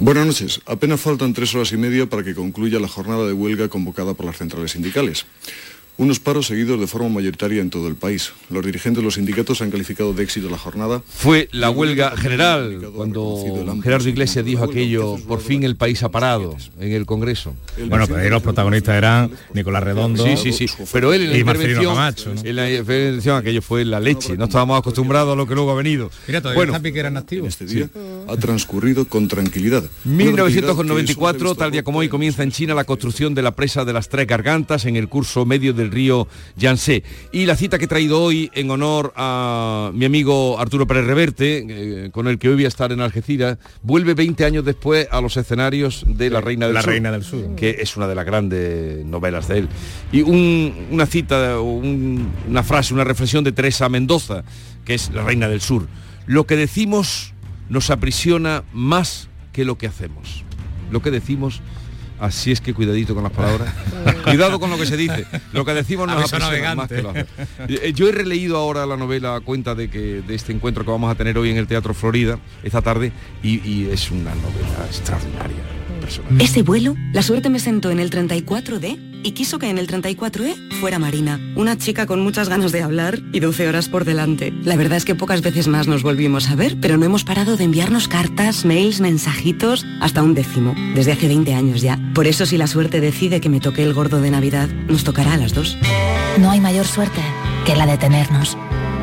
[SPEAKER 24] Buenas noches. Apenas faltan tres horas y media para que concluya la jornada de huelga convocada por las centrales sindicales. Unos paros seguidos de forma mayoritaria en todo el país. Los dirigentes de los sindicatos han calificado de éxito la jornada.
[SPEAKER 1] Fue la huelga general cuando Gerardo Iglesias dijo aquello, por fin el país ha parado en el Congreso.
[SPEAKER 11] Bueno, pero ahí los protagonistas eran Nicolás Redondo
[SPEAKER 1] Sí, sí, sí. Pero él en la
[SPEAKER 11] y Marcelino
[SPEAKER 1] intervención,
[SPEAKER 11] Camacho. ¿no?
[SPEAKER 1] en la intervención aquello fue la leche. No estábamos acostumbrados a lo que luego ha venido.
[SPEAKER 11] Mira, todavía
[SPEAKER 1] bueno,
[SPEAKER 11] está Piquera en activo.
[SPEAKER 24] Este día ha transcurrido con tranquilidad. Una tranquilidad que
[SPEAKER 1] 1994,
[SPEAKER 24] solo
[SPEAKER 1] tal día como hoy, comienza en China la construcción de la presa de las Tres Gargantas en el curso medio del río Yangtze. Y la cita que he traído hoy en honor a mi amigo Arturo Pérez Reverte, eh, con el que hoy voy a estar en Algeciras, vuelve 20 años después a los escenarios de La Reina del
[SPEAKER 11] La
[SPEAKER 1] Sur.
[SPEAKER 11] Reina del Sur.
[SPEAKER 1] Que es una de las grandes novelas de él. Y un- una cita, un- una frase, una reflexión de Teresa Mendoza, que es La Reina del Sur. Lo que decimos nos aprisiona más que lo que hacemos. Lo que decimos, así es que cuidadito con las palabras. Cuidado con lo que se dice. Lo que decimos
[SPEAKER 11] Aviso
[SPEAKER 1] aprisiona más que lo hacemos. Eh, Yo he releído ahora la novela a cuenta de que de este encuentro que vamos a tener hoy en el Teatro Florida esta tarde y, y es una novela extraordinaria. personal.
[SPEAKER 34] Ese vuelo, la suerte me sentó en el 34D y quiso que en el 34E fuera Marina, una chica con muchas ganas de hablar y 12 horas por delante. La verdad es que pocas veces más nos volvimos a ver, pero no hemos parado de enviarnos cartas, mails, mensajitos, hasta un décimo, desde hace 20 años ya. Por eso si la suerte decide que me toque el gordo de Navidad, nos tocará a las dos.
[SPEAKER 35] No hay mayor suerte que la de tenernos.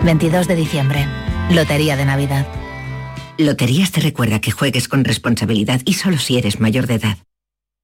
[SPEAKER 35] 22 de diciembre, Lotería de Navidad.
[SPEAKER 36] Loterías te recuerda que juegues con responsabilidad y solo si eres mayor de edad.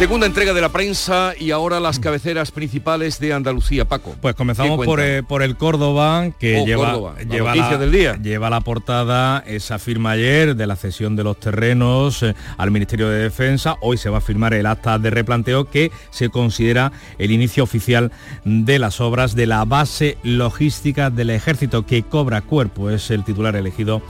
[SPEAKER 1] Segunda entrega de la prensa y ahora las cabeceras principales de Andalucía, Paco.
[SPEAKER 11] Pues comenzamos eh, por el Córdoba, que
[SPEAKER 1] Oh,
[SPEAKER 11] lleva,
[SPEAKER 1] Córdoba, la
[SPEAKER 11] lleva,
[SPEAKER 1] noticia del día.
[SPEAKER 11] lleva la portada esa firma ayer de la cesión de los terrenos eh, al Ministerio de Defensa. Hoy se va a firmar el acta de replanteo que se considera el inicio oficial de las obras de la base logística del ejército que cobra cuerpo. Es el titular elegido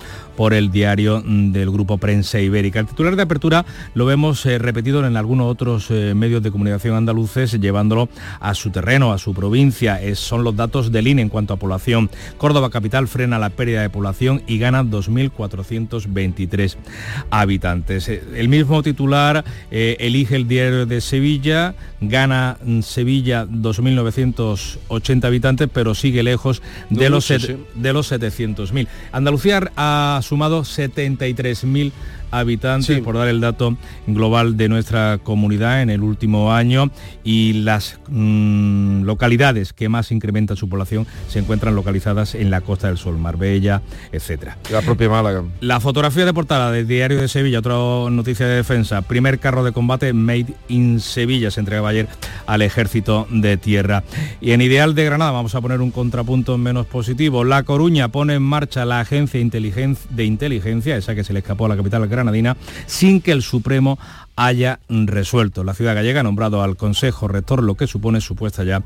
[SPEAKER 11] por el diario mm, del grupo Prensa Ibérica. El titular de apertura lo vemos eh, repetido en algunos otros eh, medios de comunicación andaluces, llevándolo a su terreno, a su provincia. Es- son los datos del INE en cuanto a población. Córdoba capital frena la pérdida de población y gana 2.423 habitantes. Eh, El mismo titular eh, elige el diario de Sevilla, gana mm, Sevilla 2.980 habitantes, pero sigue lejos de,
[SPEAKER 1] No
[SPEAKER 11] los,
[SPEAKER 1] sí.
[SPEAKER 11] de los 700.000. Andalucía ha sumado 73.000 habitantes, por dar el dato global de nuestra comunidad en el último año, y las mm, localidades que más incrementan su población se encuentran localizadas en la Costa del Sol, Marbella, etcétera.
[SPEAKER 1] La propia Málaga.
[SPEAKER 11] La fotografía de portada del diario de Sevilla, otra noticia de defensa, primer carro de combate Made in Sevilla, se entregaba ayer al ejército de tierra. Y en Ideal de Granada vamos a poner un contrapunto menos positivo. La Coruña pone en marcha la agencia de inteligencia, esa que se le escapó a la capital granadina sin que el Supremo haya resuelto. La ciudad gallega ha nombrado al Consejo Rector, lo que supone su puesta ya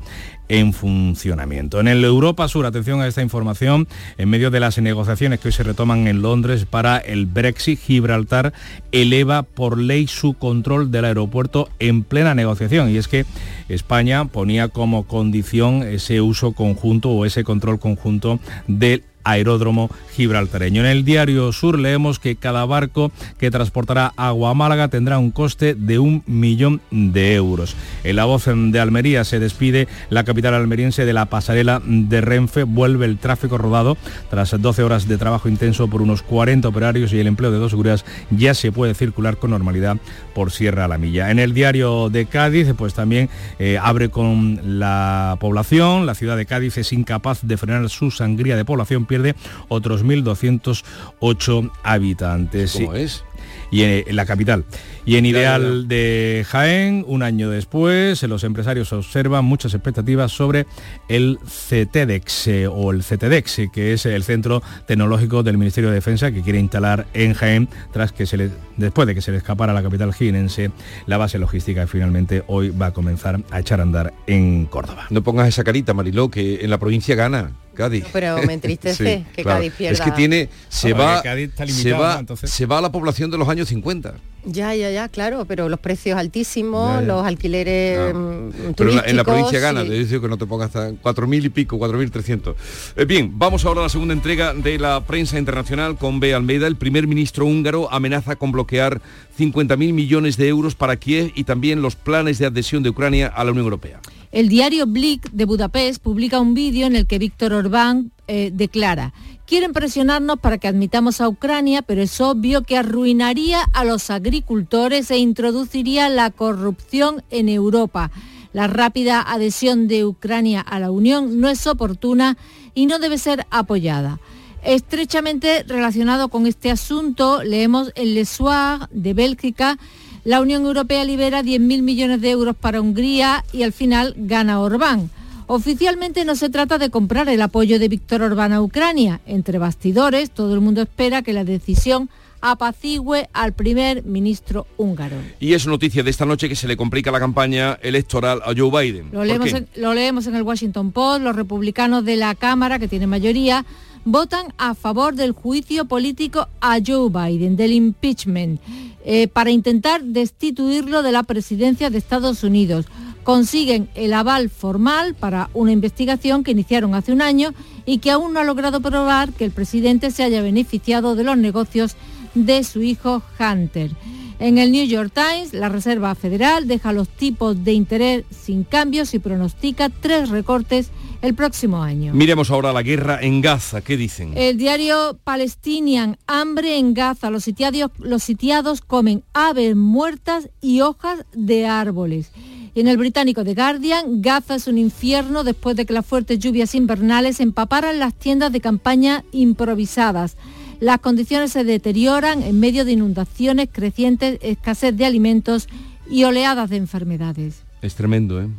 [SPEAKER 11] en funcionamiento. En el Europa Sur, atención a esta información, en medio de las negociaciones que hoy se retoman en Londres para el Brexit, Gibraltar eleva por ley su control del aeropuerto en plena negociación. Y es que España ponía como condición ese uso conjunto o ese control conjunto del aeródromo gibraltareño. En el diario Sur leemos que cada barco que transportará agua a Málaga tendrá un coste de un millón de euros. En la voz de Almería se despide la capital almeriense de la pasarela de Renfe, vuelve el tráfico rodado tras 12 horas de trabajo intenso por unos 40 operarios y el empleo de dos seguridades ya se puede circular con normalidad por Sierra la Milla. En el diario de Cádiz pues también eh, abre con la población, la ciudad de Cádiz es incapaz de frenar su sangría de población, pierde otros 1.208 habitantes.
[SPEAKER 1] ¿Cómo es?
[SPEAKER 11] y en, la capital. Y en Ideal de Jaén, un año después, los empresarios observan muchas expectativas sobre el CTDEX eh, o el CTDEX, eh, que es el centro tecnológico del Ministerio de Defensa que quiere instalar en Jaén tras que se le, después de que se le escapara a la capital jienense la base logística finalmente hoy va a comenzar a echar a andar en Córdoba.
[SPEAKER 1] No pongas esa carita, Mariló, que en la provincia gana. Cádiz.
[SPEAKER 12] Pero me entristece que Cádiz pierda.
[SPEAKER 1] Es que tiene, se va, se va, se va a la población de los años 50.
[SPEAKER 12] Ya, ya, ya, claro, pero los precios altísimos, los alquileres mm,
[SPEAKER 1] Pero en la, provincia gana, te digo que no te pongas hasta 4.000 y pico, 4.300. Eh, bien, vamos ahora a la segunda entrega de la prensa internacional con B. Almeida. El primer ministro húngaro amenaza con bloquear 50.000 millones de euros para Kiev y también los planes de adhesión de Ucrania a la Unión Europea.
[SPEAKER 12] El diario Blick de Budapest publica un vídeo en el que Víctor Orbán eh, declara, quieren presionarnos para que admitamos a Ucrania, pero es obvio que arruinaría a los agricultores e introduciría la corrupción en Europa. La rápida adhesión de Ucrania a la Unión no es oportuna y no debe ser apoyada. Estrechamente relacionado con este asunto, leemos en Le Soir de Bélgica la Unión Europea libera 10.000 millones de euros para Hungría y al final gana Orbán. Oficialmente no se trata de comprar el apoyo de Víctor Orbán a Ucrania. Entre bastidores, todo el mundo espera que la decisión apacigüe al primer ministro húngaro.
[SPEAKER 1] Y es noticia de esta noche que se le complica la campaña electoral a Joe Biden.
[SPEAKER 12] Lo, leemos en, lo leemos en el Washington Post, los republicanos de la Cámara, que tienen mayoría, votan a favor del juicio político a Joe Biden, del impeachment. Eh, para intentar destituirlo de la presidencia de Estados Unidos. Consiguen el aval formal para una investigación que iniciaron hace un año y que aún no ha logrado probar que el presidente se haya beneficiado de los negocios de su hijo Hunter. En el New York Times, la Reserva Federal deja los tipos de interés sin cambios y pronostica tres recortes el próximo año.
[SPEAKER 1] Miremos ahora la guerra en Gaza. ¿Qué dicen?
[SPEAKER 12] El diario Palestinian, hambre en Gaza. Los sitiados, los sitiados comen aves muertas y hojas de árboles. Y en el británico The Guardian, Gaza es un infierno después de que las fuertes lluvias invernales empaparan las tiendas de campaña improvisadas. Las condiciones se deterioran en medio de inundaciones, crecientes escasez de alimentos y oleadas de enfermedades.
[SPEAKER 1] Es tremendo, ¿eh?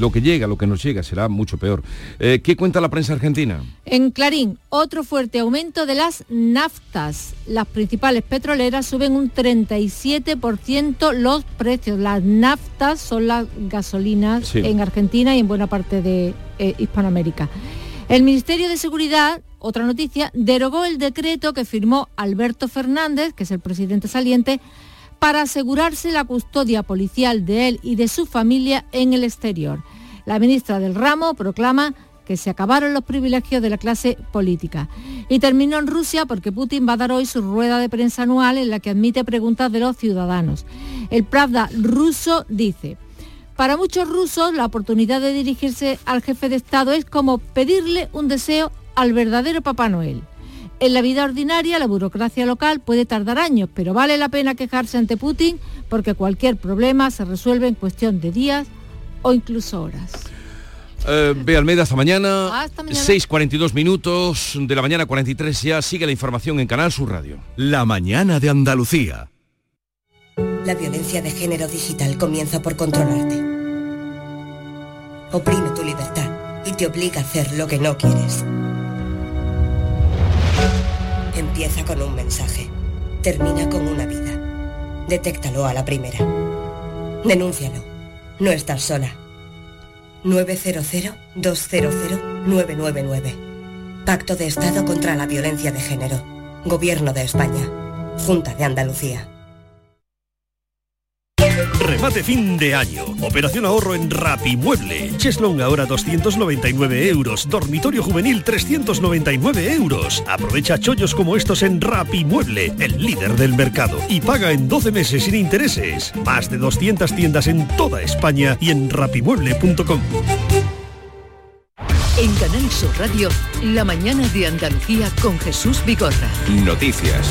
[SPEAKER 1] Lo que llega, lo que nos llega, será mucho peor. Eh, ¿Qué cuenta la prensa argentina?
[SPEAKER 12] En Clarín, otro fuerte aumento de las naftas. Las principales petroleras suben un 37% los precios. Las naftas son las gasolinas en Argentina y en buena parte de eh, Hispanoamérica. El Ministerio de Seguridad, otra noticia, derogó el decreto que firmó Alberto Fernández, que es el presidente saliente, para asegurarse la custodia policial de él y de su familia en el exterior. La ministra del ramo proclama que se acabaron los privilegios de la clase política. Y terminó en Rusia porque Putin va a dar hoy su rueda de prensa anual en la que admite preguntas de los ciudadanos. El Pravda ruso dice, para muchos rusos la oportunidad de dirigirse al jefe de Estado es como pedirle un deseo al verdadero Papá Noel. En la vida ordinaria, la burocracia local puede tardar años, pero vale la pena quejarse ante Putin porque cualquier problema se resuelve en cuestión de días o incluso horas.
[SPEAKER 1] Eh, ve Almeida, hasta mañana. Hasta mañana. 6.42 minutos de la mañana 43 ya. Sigue la información en Canal Sur Radio.
[SPEAKER 30] La mañana de Andalucía.
[SPEAKER 37] La violencia de género digital comienza por controlarte. Oprime tu libertad y te obliga a hacer lo que no quieres. Empieza con un mensaje. termina con una vida. Detéctalo a la primera. Denúncialo. No estás sola. 900-200-999. Pacto de Estado contra la Violencia de Género. Gobierno de España. Junta de Andalucía.
[SPEAKER 16] Remate fin de año. Operación ahorro en Rapimueble. Cheslong ahora 299 euros. Dormitorio juvenil 399 euros. Aprovecha chollos como estos en Rapimueble, el líder del mercado. Y paga en 12 meses sin intereses. Más de 200 tiendas en toda España y en rapimueble.com.
[SPEAKER 2] En Canal Sur Radio, la mañana de Andalucía con Jesús Vigorra.
[SPEAKER 1] Noticias.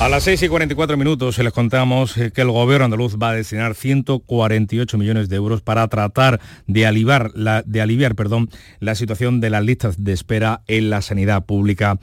[SPEAKER 11] A las 6 y 44 minutos les contamos eh, que el gobierno andaluz va a destinar 148 millones de euros para tratar de aliviar, la, de aliviar perdón, la situación de las listas de espera en la sanidad pública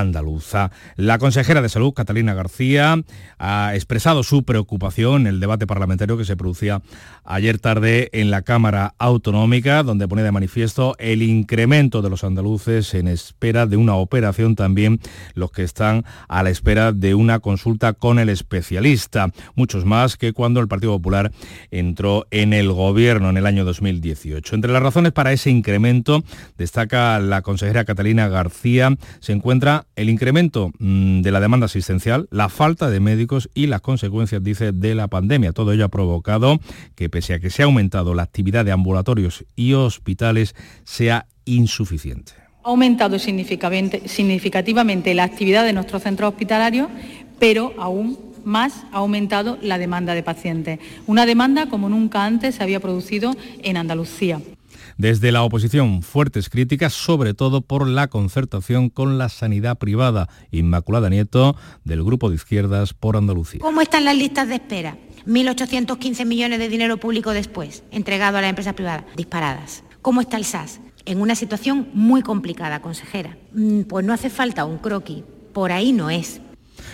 [SPEAKER 11] andaluza. La consejera de Salud, Catalina García, ha expresado su preocupación en el debate parlamentario que se producía ayer tarde en la Cámara Autonómica, donde pone de manifiesto el incremento de los andaluces en espera de una operación, también los que están a la espera de una consulta con el especialista, muchos más que cuando el Partido Popular entró en el gobierno en el año 2018. Entre las razones para ese incremento, destaca la consejera Catalina García, se encuentra el incremento mm, de la demanda asistencial, la falta de médicos y las consecuencias, dice, de la pandemia. Todo ello ha provocado que pese a que se ha aumentado la actividad de ambulatorios y hospitales, sea insuficiente.
[SPEAKER 38] Ha aumentado significativamente la actividad de nuestros centros hospitalarios, pero aún más ha aumentado la demanda de pacientes. Una demanda como nunca antes se había producido en Andalucía.
[SPEAKER 11] Desde la oposición, fuertes críticas, sobre todo por la concertación con la sanidad privada. Inmaculada Nieto, del Grupo de Izquierdas por Andalucía.
[SPEAKER 39] ¿Cómo están las listas de espera? 1.815 millones de dinero público después, entregado a la empresa privada, disparadas. ¿Cómo está el SAS? En una situación muy complicada, consejera. Mm, pues no hace falta un croquis, por ahí no es.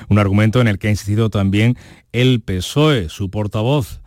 [SPEAKER 11] Un argumento en el que ha insistido también el PSOE, su portavoz,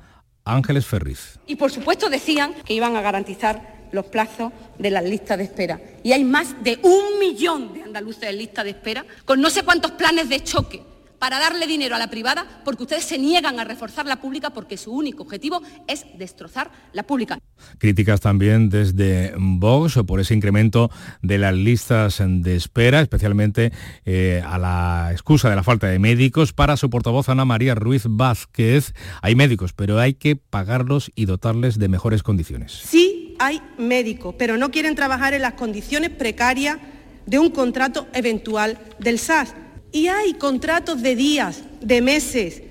[SPEAKER 11] Ángeles Ferriz.
[SPEAKER 40] Y por supuesto decían que iban a garantizar los plazos de las listas de espera. Y hay más de un millón de andaluces en lista de espera, con no sé cuántos planes de choque para darle dinero a la privada, porque ustedes se niegan a reforzar la pública porque su único objetivo es destrozar la pública.
[SPEAKER 11] Críticas también desde Vox por ese incremento de las listas de espera, especialmente eh, a la excusa de la falta de médicos. Para su portavoz Ana María Ruiz Vázquez, hay médicos, pero hay que pagarlos y dotarles de mejores condiciones.
[SPEAKER 40] Sí, hay médicos, pero no quieren trabajar en las condiciones precarias de un contrato eventual del SAS y hay contratos de días, de meses.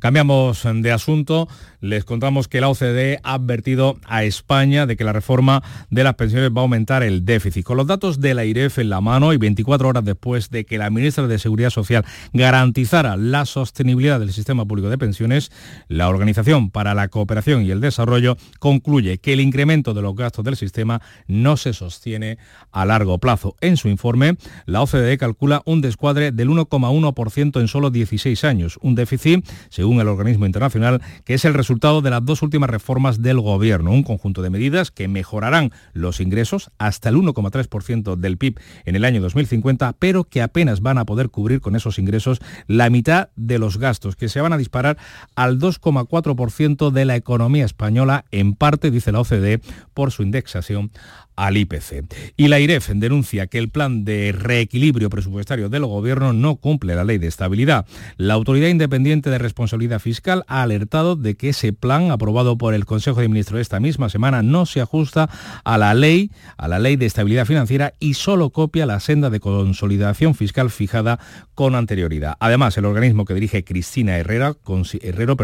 [SPEAKER 11] Cambiamos de asunto les contamos que la OCDE ha advertido a España de que la reforma de las pensiones va a aumentar el déficit. Con los datos de la IREF en la mano y 24 horas después de que la ministra de Seguridad Social garantizara la sostenibilidad del sistema público de pensiones, la Organización para la Cooperación y el Desarrollo concluye que el incremento de los gastos del sistema no se sostiene a largo plazo. En su informe, la OCDE calcula un descuadre del 1,1% en solo 16 años, un déficit, según el organismo internacional, que es el resultado resultado de las dos últimas reformas del Gobierno, un conjunto de medidas que mejorarán los ingresos hasta el 1,3% del PIB en el año 2050, pero que apenas van a poder cubrir con esos ingresos la mitad de los gastos, que se van a disparar al 2,4% de la economía española, en parte, dice la OCDE, por su indexación al IPC. Y la IREF denuncia que el plan de reequilibrio presupuestario del gobierno no cumple la ley de estabilidad. La Autoridad Independiente de Responsabilidad Fiscal ha alertado de que ese plan aprobado por el Consejo de Ministros esta misma semana no se ajusta a la ley, a la ley de estabilidad financiera y solo copia la senda de consolidación fiscal fijada con anterioridad. Además, el organismo que dirige Cristina Herrera, Herrero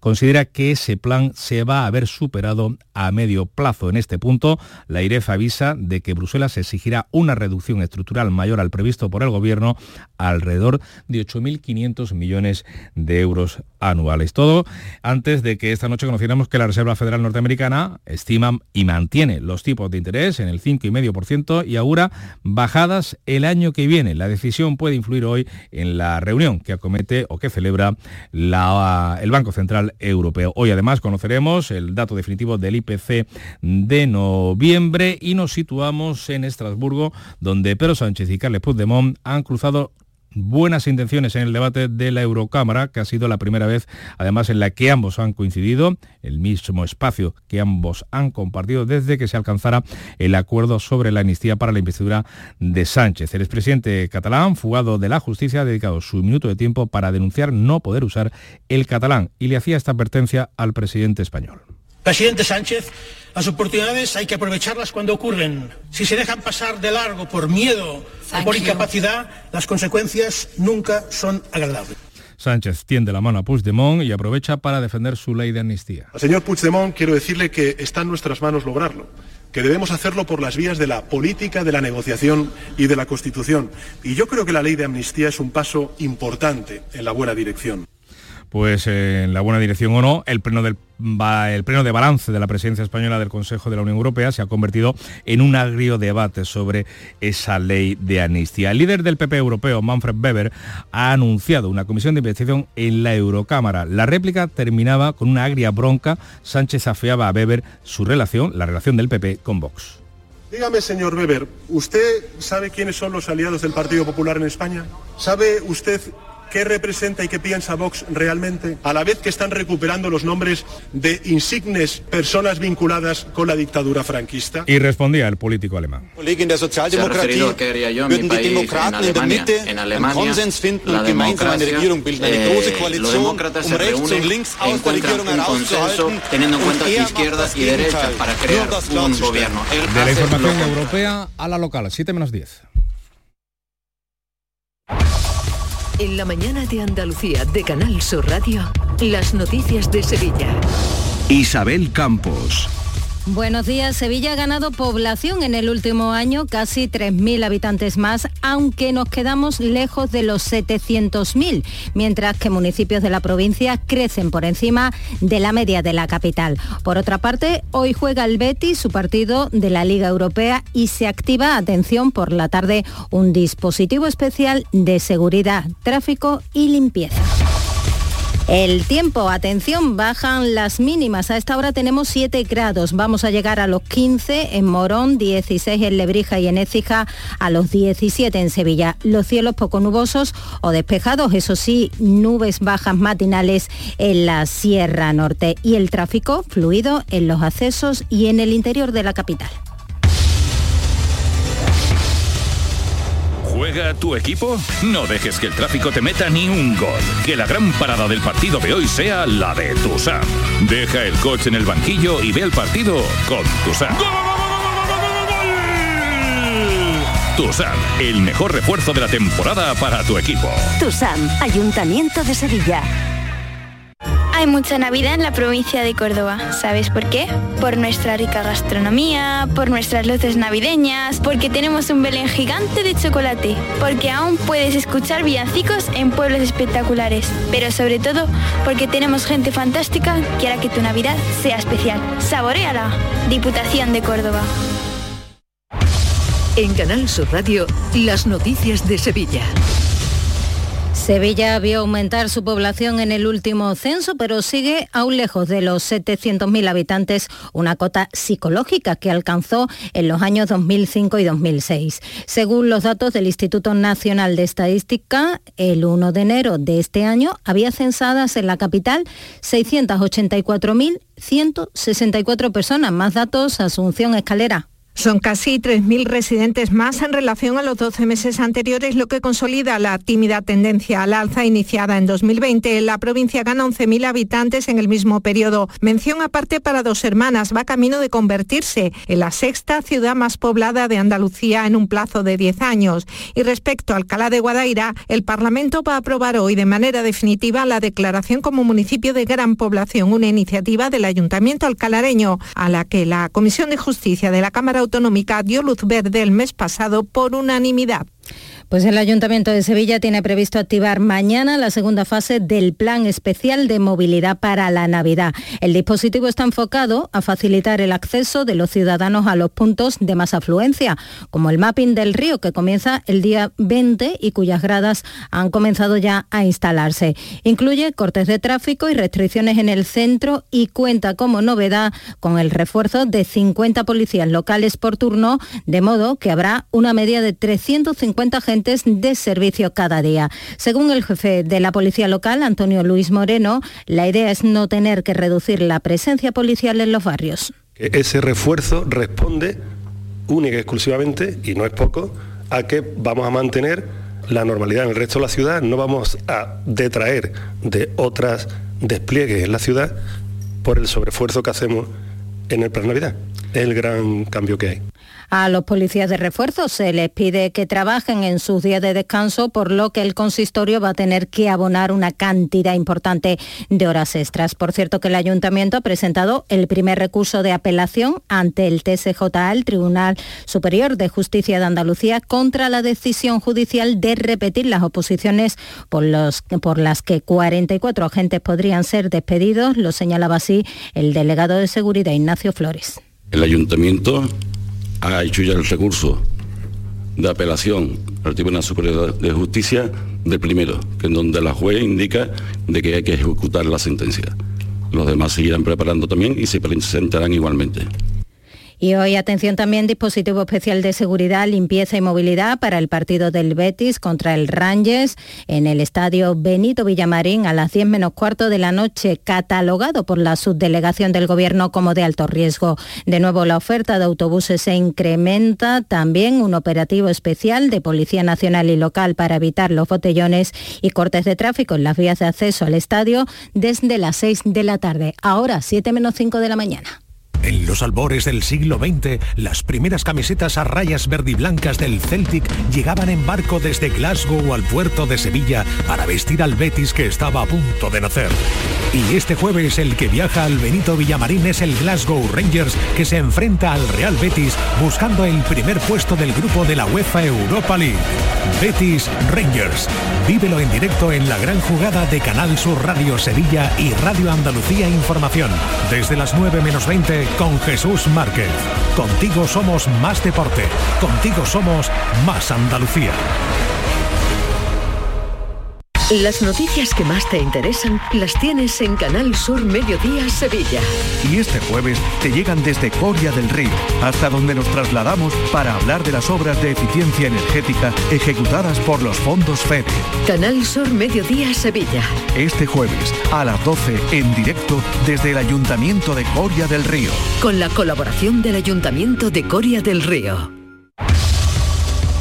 [SPEAKER 11] considera que ese plan se va a haber superado a medio plazo. En este punto, la IREF avisa de que Bruselas exigirá una reducción estructural mayor al previsto por el Gobierno, alrededor de 8.500 millones de euros anuales. Todo antes de que esta noche conociéramos que la Reserva Federal Norteamericana estima y mantiene los tipos de interés en el 5,5% y augura bajadas el año que viene. La decisión puede influir hoy en la reunión que acomete o que celebra el Banco Central Europeo. Hoy además conoceremos el dato definitivo del IPC de noviembre y nos situamos en Estrasburgo, donde Pedro Sánchez y Carles Puigdemont han cruzado buenas intenciones en el debate de la Eurocámara, que ha sido la primera vez además en la que ambos han coincidido, el mismo espacio que ambos han compartido desde que se alcanzara el acuerdo sobre la amnistía para la investidura de Sánchez. El expresidente catalán, fugado de la justicia, ha dedicado su minuto de tiempo para denunciar no poder usar el catalán y le hacía esta advertencia al presidente español.
[SPEAKER 41] Presidente Sánchez, las oportunidades hay que aprovecharlas cuando ocurren. Si se dejan pasar de largo por miedo o por incapacidad, las consecuencias nunca son agradables.
[SPEAKER 11] Sánchez tiende la mano a Puigdemont y aprovecha para defender su ley de amnistía.
[SPEAKER 42] Al señor Puigdemont quiero decirle que está en nuestras manos lograrlo que debemos hacerlo por las vías de la política, de la negociación y de la Constitución. Y yo creo que la ley de amnistía es un paso importante en la buena dirección
[SPEAKER 11] pues eh, en la buena dirección o no, el pleno, del, el pleno de balance de la presidencia española del Consejo de la Unión Europea se ha convertido en un agrio debate sobre esa ley de amnistía. El líder del PP europeo, Manfred Weber, ha anunciado una comisión de investigación en la Eurocámara. La réplica terminaba con una agria bronca. Sánchez afeaba a Weber su relación, la relación del PP con Vox.
[SPEAKER 42] Dígame, señor Weber, ¿usted sabe quiénes son los aliados del Partido Popular en España? ¿Sabe usted qué representa y qué piensa Vox realmente, a la vez que están recuperando los nombres de insignes personas vinculadas con la dictadura franquista.
[SPEAKER 11] Y respondía el político alemán.
[SPEAKER 43] Se ha referido a qué haría yo en mi país, en Alemania. En Alemania, la democracia, eh, los demócratas se reúnen e encuentran un consenso teniendo en cuenta izquierda y derecha para crear un gobierno.
[SPEAKER 11] de la información europea a la local, 7 menos 10.
[SPEAKER 2] En la mañana de Andalucía de Canal Sur Radio, las noticias de Sevilla.
[SPEAKER 30] Isabel Campos.
[SPEAKER 21] Buenos días. Sevilla ha ganado población en el último año, casi 3.000 habitantes más, aunque nos quedamos lejos de los 700.000, mientras que municipios de la provincia crecen por encima de la media de la capital. Por otra parte, hoy juega el Betis, su partido de la Liga Europea, y se activa, atención, por la tarde, un dispositivo especial de seguridad, tráfico y limpieza. El tiempo, atención, bajan las mínimas. A esta hora tenemos 7 grados. Vamos a llegar a los 15 en Morón, 16 en Lebrija y en Écija, a los 17 en Sevilla. Los cielos poco nubosos o despejados, eso sí, nubes bajas matinales en la Sierra Norte y el tráfico fluido en los accesos y en el interior de la capital.
[SPEAKER 44] ¿Juega tu equipo? No dejes que el tráfico te meta ni un gol. Que la gran parada del partido de hoy sea la de Tusam. Deja el coche en el banquillo y ve el partido con Tusam. Tusam, el mejor refuerzo de la temporada para tu equipo.
[SPEAKER 45] Tusam, Ayuntamiento de Sevilla.
[SPEAKER 46] Hay mucha Navidad en la provincia de Córdoba. ¿Sabes por qué? Por nuestra rica gastronomía, por nuestras luces navideñas, porque tenemos un Belén gigante de chocolate, porque aún puedes escuchar villancicos en pueblos espectaculares, pero sobre todo porque tenemos gente fantástica que hará que tu Navidad sea especial. Saboreala. Diputación de Córdoba.
[SPEAKER 2] En Canal Sur Radio, las noticias de Sevilla.
[SPEAKER 21] Sevilla vio aumentar su población en el último censo, pero sigue aún lejos de los 700.000 habitantes, una cota psicológica que alcanzó en los años 2005 y 2006. Según los datos del Instituto Nacional de Estadística, el 1 de enero de este año había censadas en la capital 684.164 personas. Más datos, Asunción Escalera.
[SPEAKER 47] Son casi 3.000 residentes más en relación a los 12 meses anteriores, lo que consolida la tímida tendencia al alza iniciada en 2020. La provincia gana 11.000 habitantes en el mismo periodo. Mención aparte para dos hermanas, va camino de convertirse en la sexta ciudad más poblada de Andalucía en un plazo de 10 años. Y respecto a Alcalá de Guadaira, el Parlamento va a aprobar hoy de manera definitiva la declaración como municipio de gran población, una iniciativa del Ayuntamiento alcalareño, a la que la Comisión de Justicia de la Cámara Autonómica dio luz verde el mes pasado por unanimidad.
[SPEAKER 21] Pues el Ayuntamiento de Sevilla tiene previsto activar mañana la segunda fase del Plan Especial de Movilidad para la Navidad. El dispositivo está enfocado a facilitar el acceso de los ciudadanos a los puntos de más afluencia, como el mapping del río que comienza el día 20 y cuyas gradas han comenzado ya a instalarse. Incluye cortes de tráfico y restricciones en el centro y cuenta como novedad con el refuerzo de 50 policías locales por turno, de modo que habrá una media de 350 50 agentes de servicio cada día. Según el jefe de la policía local, Antonio Luis Moreno, la idea es no tener que reducir la presencia policial en los barrios.
[SPEAKER 48] Ese refuerzo responde única y exclusivamente, y no es poco, a que vamos a mantener la normalidad en el resto de la ciudad, no vamos a detraer de otras despliegues en la ciudad por el sobreesfuerzo que hacemos en el plan Navidad. Es el gran cambio que hay.
[SPEAKER 21] A los policías de refuerzo se les pide que trabajen en sus días de descanso, por lo que el consistorio va a tener que abonar una cantidad importante de horas extras. Por cierto que el ayuntamiento ha presentado el primer recurso de apelación ante el TSJA, el Tribunal Superior de Justicia de Andalucía, contra la decisión judicial de repetir las oposiciones por, los, por las que 44 agentes podrían ser despedidos, lo señalaba así el delegado de Seguridad Ignacio Flores.
[SPEAKER 49] El ayuntamiento ha hecho ya el recurso de apelación al Tribunal Superior de Justicia del primero, que en donde la juez indica de que hay que ejecutar la sentencia. Los demás seguirán preparando también y se presentarán igualmente.
[SPEAKER 21] Y hoy, atención también, dispositivo especial de seguridad, limpieza y movilidad para el partido del Betis contra el Rangers en el estadio Benito Villamarín a las 10 menos cuarto de la noche, catalogado por la subdelegación del Gobierno como de alto riesgo. De nuevo, la oferta de autobuses se incrementa, también un operativo especial de Policía Nacional y Local para evitar los botellones y cortes de tráfico en las vías de acceso al estadio desde las 6 de la tarde. Ahora, 7 menos 5 de la mañana.
[SPEAKER 50] En los albores del siglo XX, las primeras camisetas a rayas verdiblancas del Celtic llegaban en barco desde Glasgow al puerto de Sevilla para vestir al Betis que estaba a punto de nacer. Y este jueves el que viaja al Benito Villamarín es el Glasgow Rangers que se enfrenta al Real Betis buscando el primer puesto del grupo de la UEFA Europa League. Betis Rangers. Vívelo en directo en la gran jugada de Canal Sur Radio Sevilla y Radio Andalucía Información. Desde las 9 menos 20 con Jesús Márquez. Contigo somos más deporte. Contigo somos más Andalucía.
[SPEAKER 2] Las noticias que más te interesan las tienes en Canal Sur Mediodía Sevilla.
[SPEAKER 30] Y este jueves te llegan desde Coria del Río, hasta donde nos trasladamos para hablar de las obras de eficiencia energética ejecutadas por los fondos FEDE.
[SPEAKER 2] Canal Sur Mediodía Sevilla.
[SPEAKER 30] Este jueves a las 12 en directo desde el Ayuntamiento de Coria del Río.
[SPEAKER 2] Con la colaboración del Ayuntamiento de Coria del Río.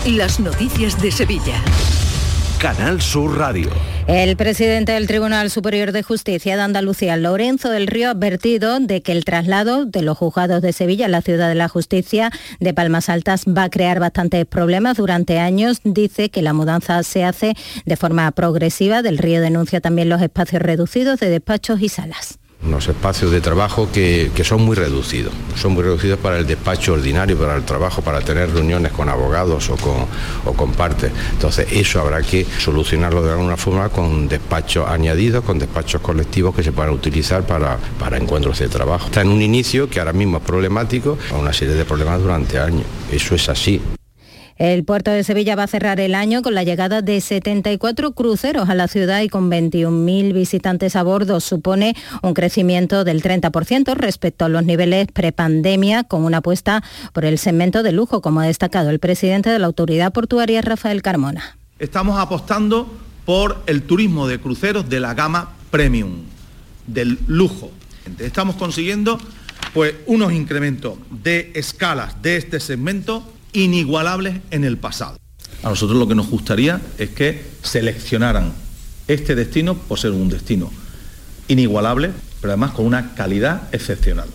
[SPEAKER 2] Las noticias de Sevilla.
[SPEAKER 30] Canal Sur Radio.
[SPEAKER 21] El presidente del Tribunal Superior de Justicia de Andalucía, Lorenzo del Río, ha advertido de que el traslado de los juzgados de Sevilla a la ciudad de la justicia de Palmas Altas va a crear bastantes problemas durante años. Dice que la mudanza se hace de forma progresiva. Del Río denuncia también los espacios reducidos de despachos y salas
[SPEAKER 51] unos espacios de trabajo que, son muy reducidos. Son muy reducidos para el despacho ordinario, para el trabajo, para tener reuniones con abogados o con, o con partes. Entonces eso habrá que solucionarlo de alguna forma con despachos añadidos, con despachos colectivos que se puedan utilizar para, para encuentros de trabajo. Está en un inicio que ahora mismo es problemático, a una serie de problemas durante años. Eso es así.
[SPEAKER 21] El puerto de Sevilla va a cerrar el año con la llegada de 74 cruceros a la ciudad y con 21.000 visitantes a bordo. Supone un crecimiento del 30% respecto a los niveles prepandemia, con una apuesta por el segmento de lujo, como ha destacado el presidente de la autoridad portuaria, Rafael Carmona.
[SPEAKER 52] Estamos apostando por el turismo de cruceros de la gama premium, del lujo. Estamos consiguiendo pues, unos incrementos de escalas de este segmento inigualables en el pasado. A nosotros lo que nos gustaría es que seleccionaran este destino por ser un destino inigualable, pero además con una calidad excepcional.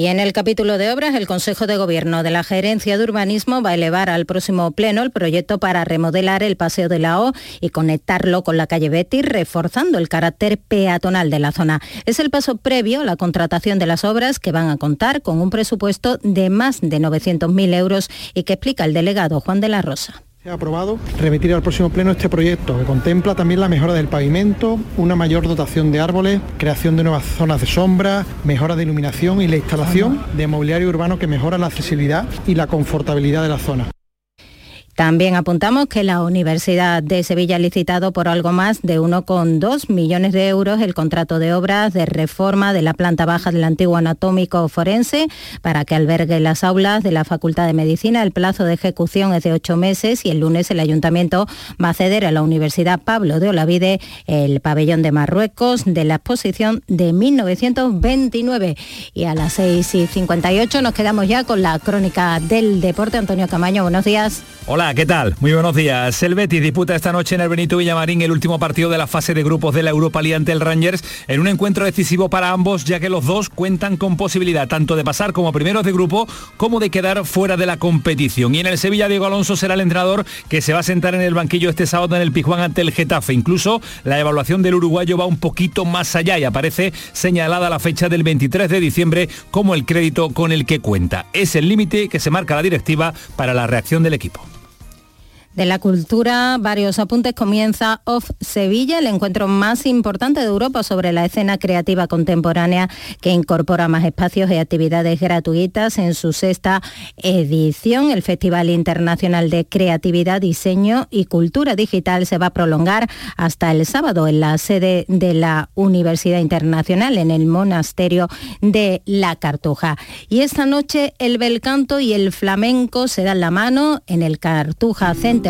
[SPEAKER 21] Y en el capítulo de obras, el Consejo de Gobierno de la Gerencia de Urbanismo va a elevar al próximo pleno el proyecto para remodelar el Paseo de la O y conectarlo con la calle Betty, reforzando el carácter peatonal de la zona. Es el paso previo a la contratación de las obras que van a contar con un presupuesto de más de 900.000 euros y que explica el delegado Juan de la Rosa.
[SPEAKER 53] Se ha aprobado remitir al próximo pleno este proyecto que contempla también la mejora del pavimento, una mayor dotación de árboles, creación de nuevas zonas de sombra, mejora de iluminación y la instalación de mobiliario urbano que mejora la accesibilidad y la confortabilidad de la zona.
[SPEAKER 21] También apuntamos que la Universidad de Sevilla ha licitado por algo más de 1,2 millones de euros el contrato de obras de reforma de la planta baja del antiguo anatómico forense para que albergue las aulas de la Facultad de Medicina. El plazo de ejecución es de ocho meses y el lunes el ayuntamiento va a ceder a la Universidad Pablo de Olavide el pabellón de Marruecos de la exposición de 1929. Y a las 6 y 58 nos quedamos ya con la crónica del deporte. Antonio Camaño, buenos días.
[SPEAKER 54] Hola, ¿qué tal? Muy buenos días. El Betis disputa esta noche en el Benito Villamarín el último partido de la fase de grupos de la Europa League ante el Rangers en un encuentro decisivo para ambos ya que los dos cuentan con posibilidad tanto de pasar como primeros de grupo como de quedar fuera de la competición. Y en el Sevilla Diego Alonso será el entrenador que se va a sentar en el banquillo este sábado en el Pijuán ante el Getafe. Incluso la evaluación del uruguayo va un poquito más allá y aparece señalada la fecha del 23 de diciembre como el crédito con el que cuenta. Es el límite que se marca la directiva para la reacción del equipo.
[SPEAKER 21] De la cultura, varios apuntes. Comienza Off Sevilla, el encuentro más importante de Europa sobre la escena creativa contemporánea que incorpora más espacios y actividades gratuitas en su sexta edición. El Festival Internacional de Creatividad, Diseño y Cultura Digital se va a prolongar hasta el sábado en la sede de la Universidad Internacional en el Monasterio de La Cartuja. Y esta noche el bel canto y el flamenco se dan la mano en el Cartuja Centro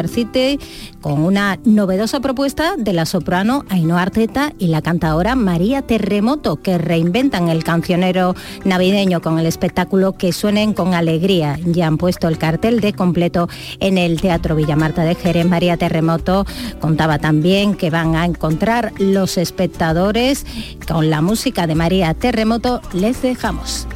[SPEAKER 21] Con una novedosa propuesta de la soprano Ainhoa Arteta y la cantadora María Terremoto que reinventan el cancionero navideño con el espectáculo Que suenen con alegría. Ya han puesto el cartel de completo en el Teatro Villamarta de Jerez. María Terremoto contaba también que van a encontrar los espectadores con la música de María Terremoto. Les dejamos.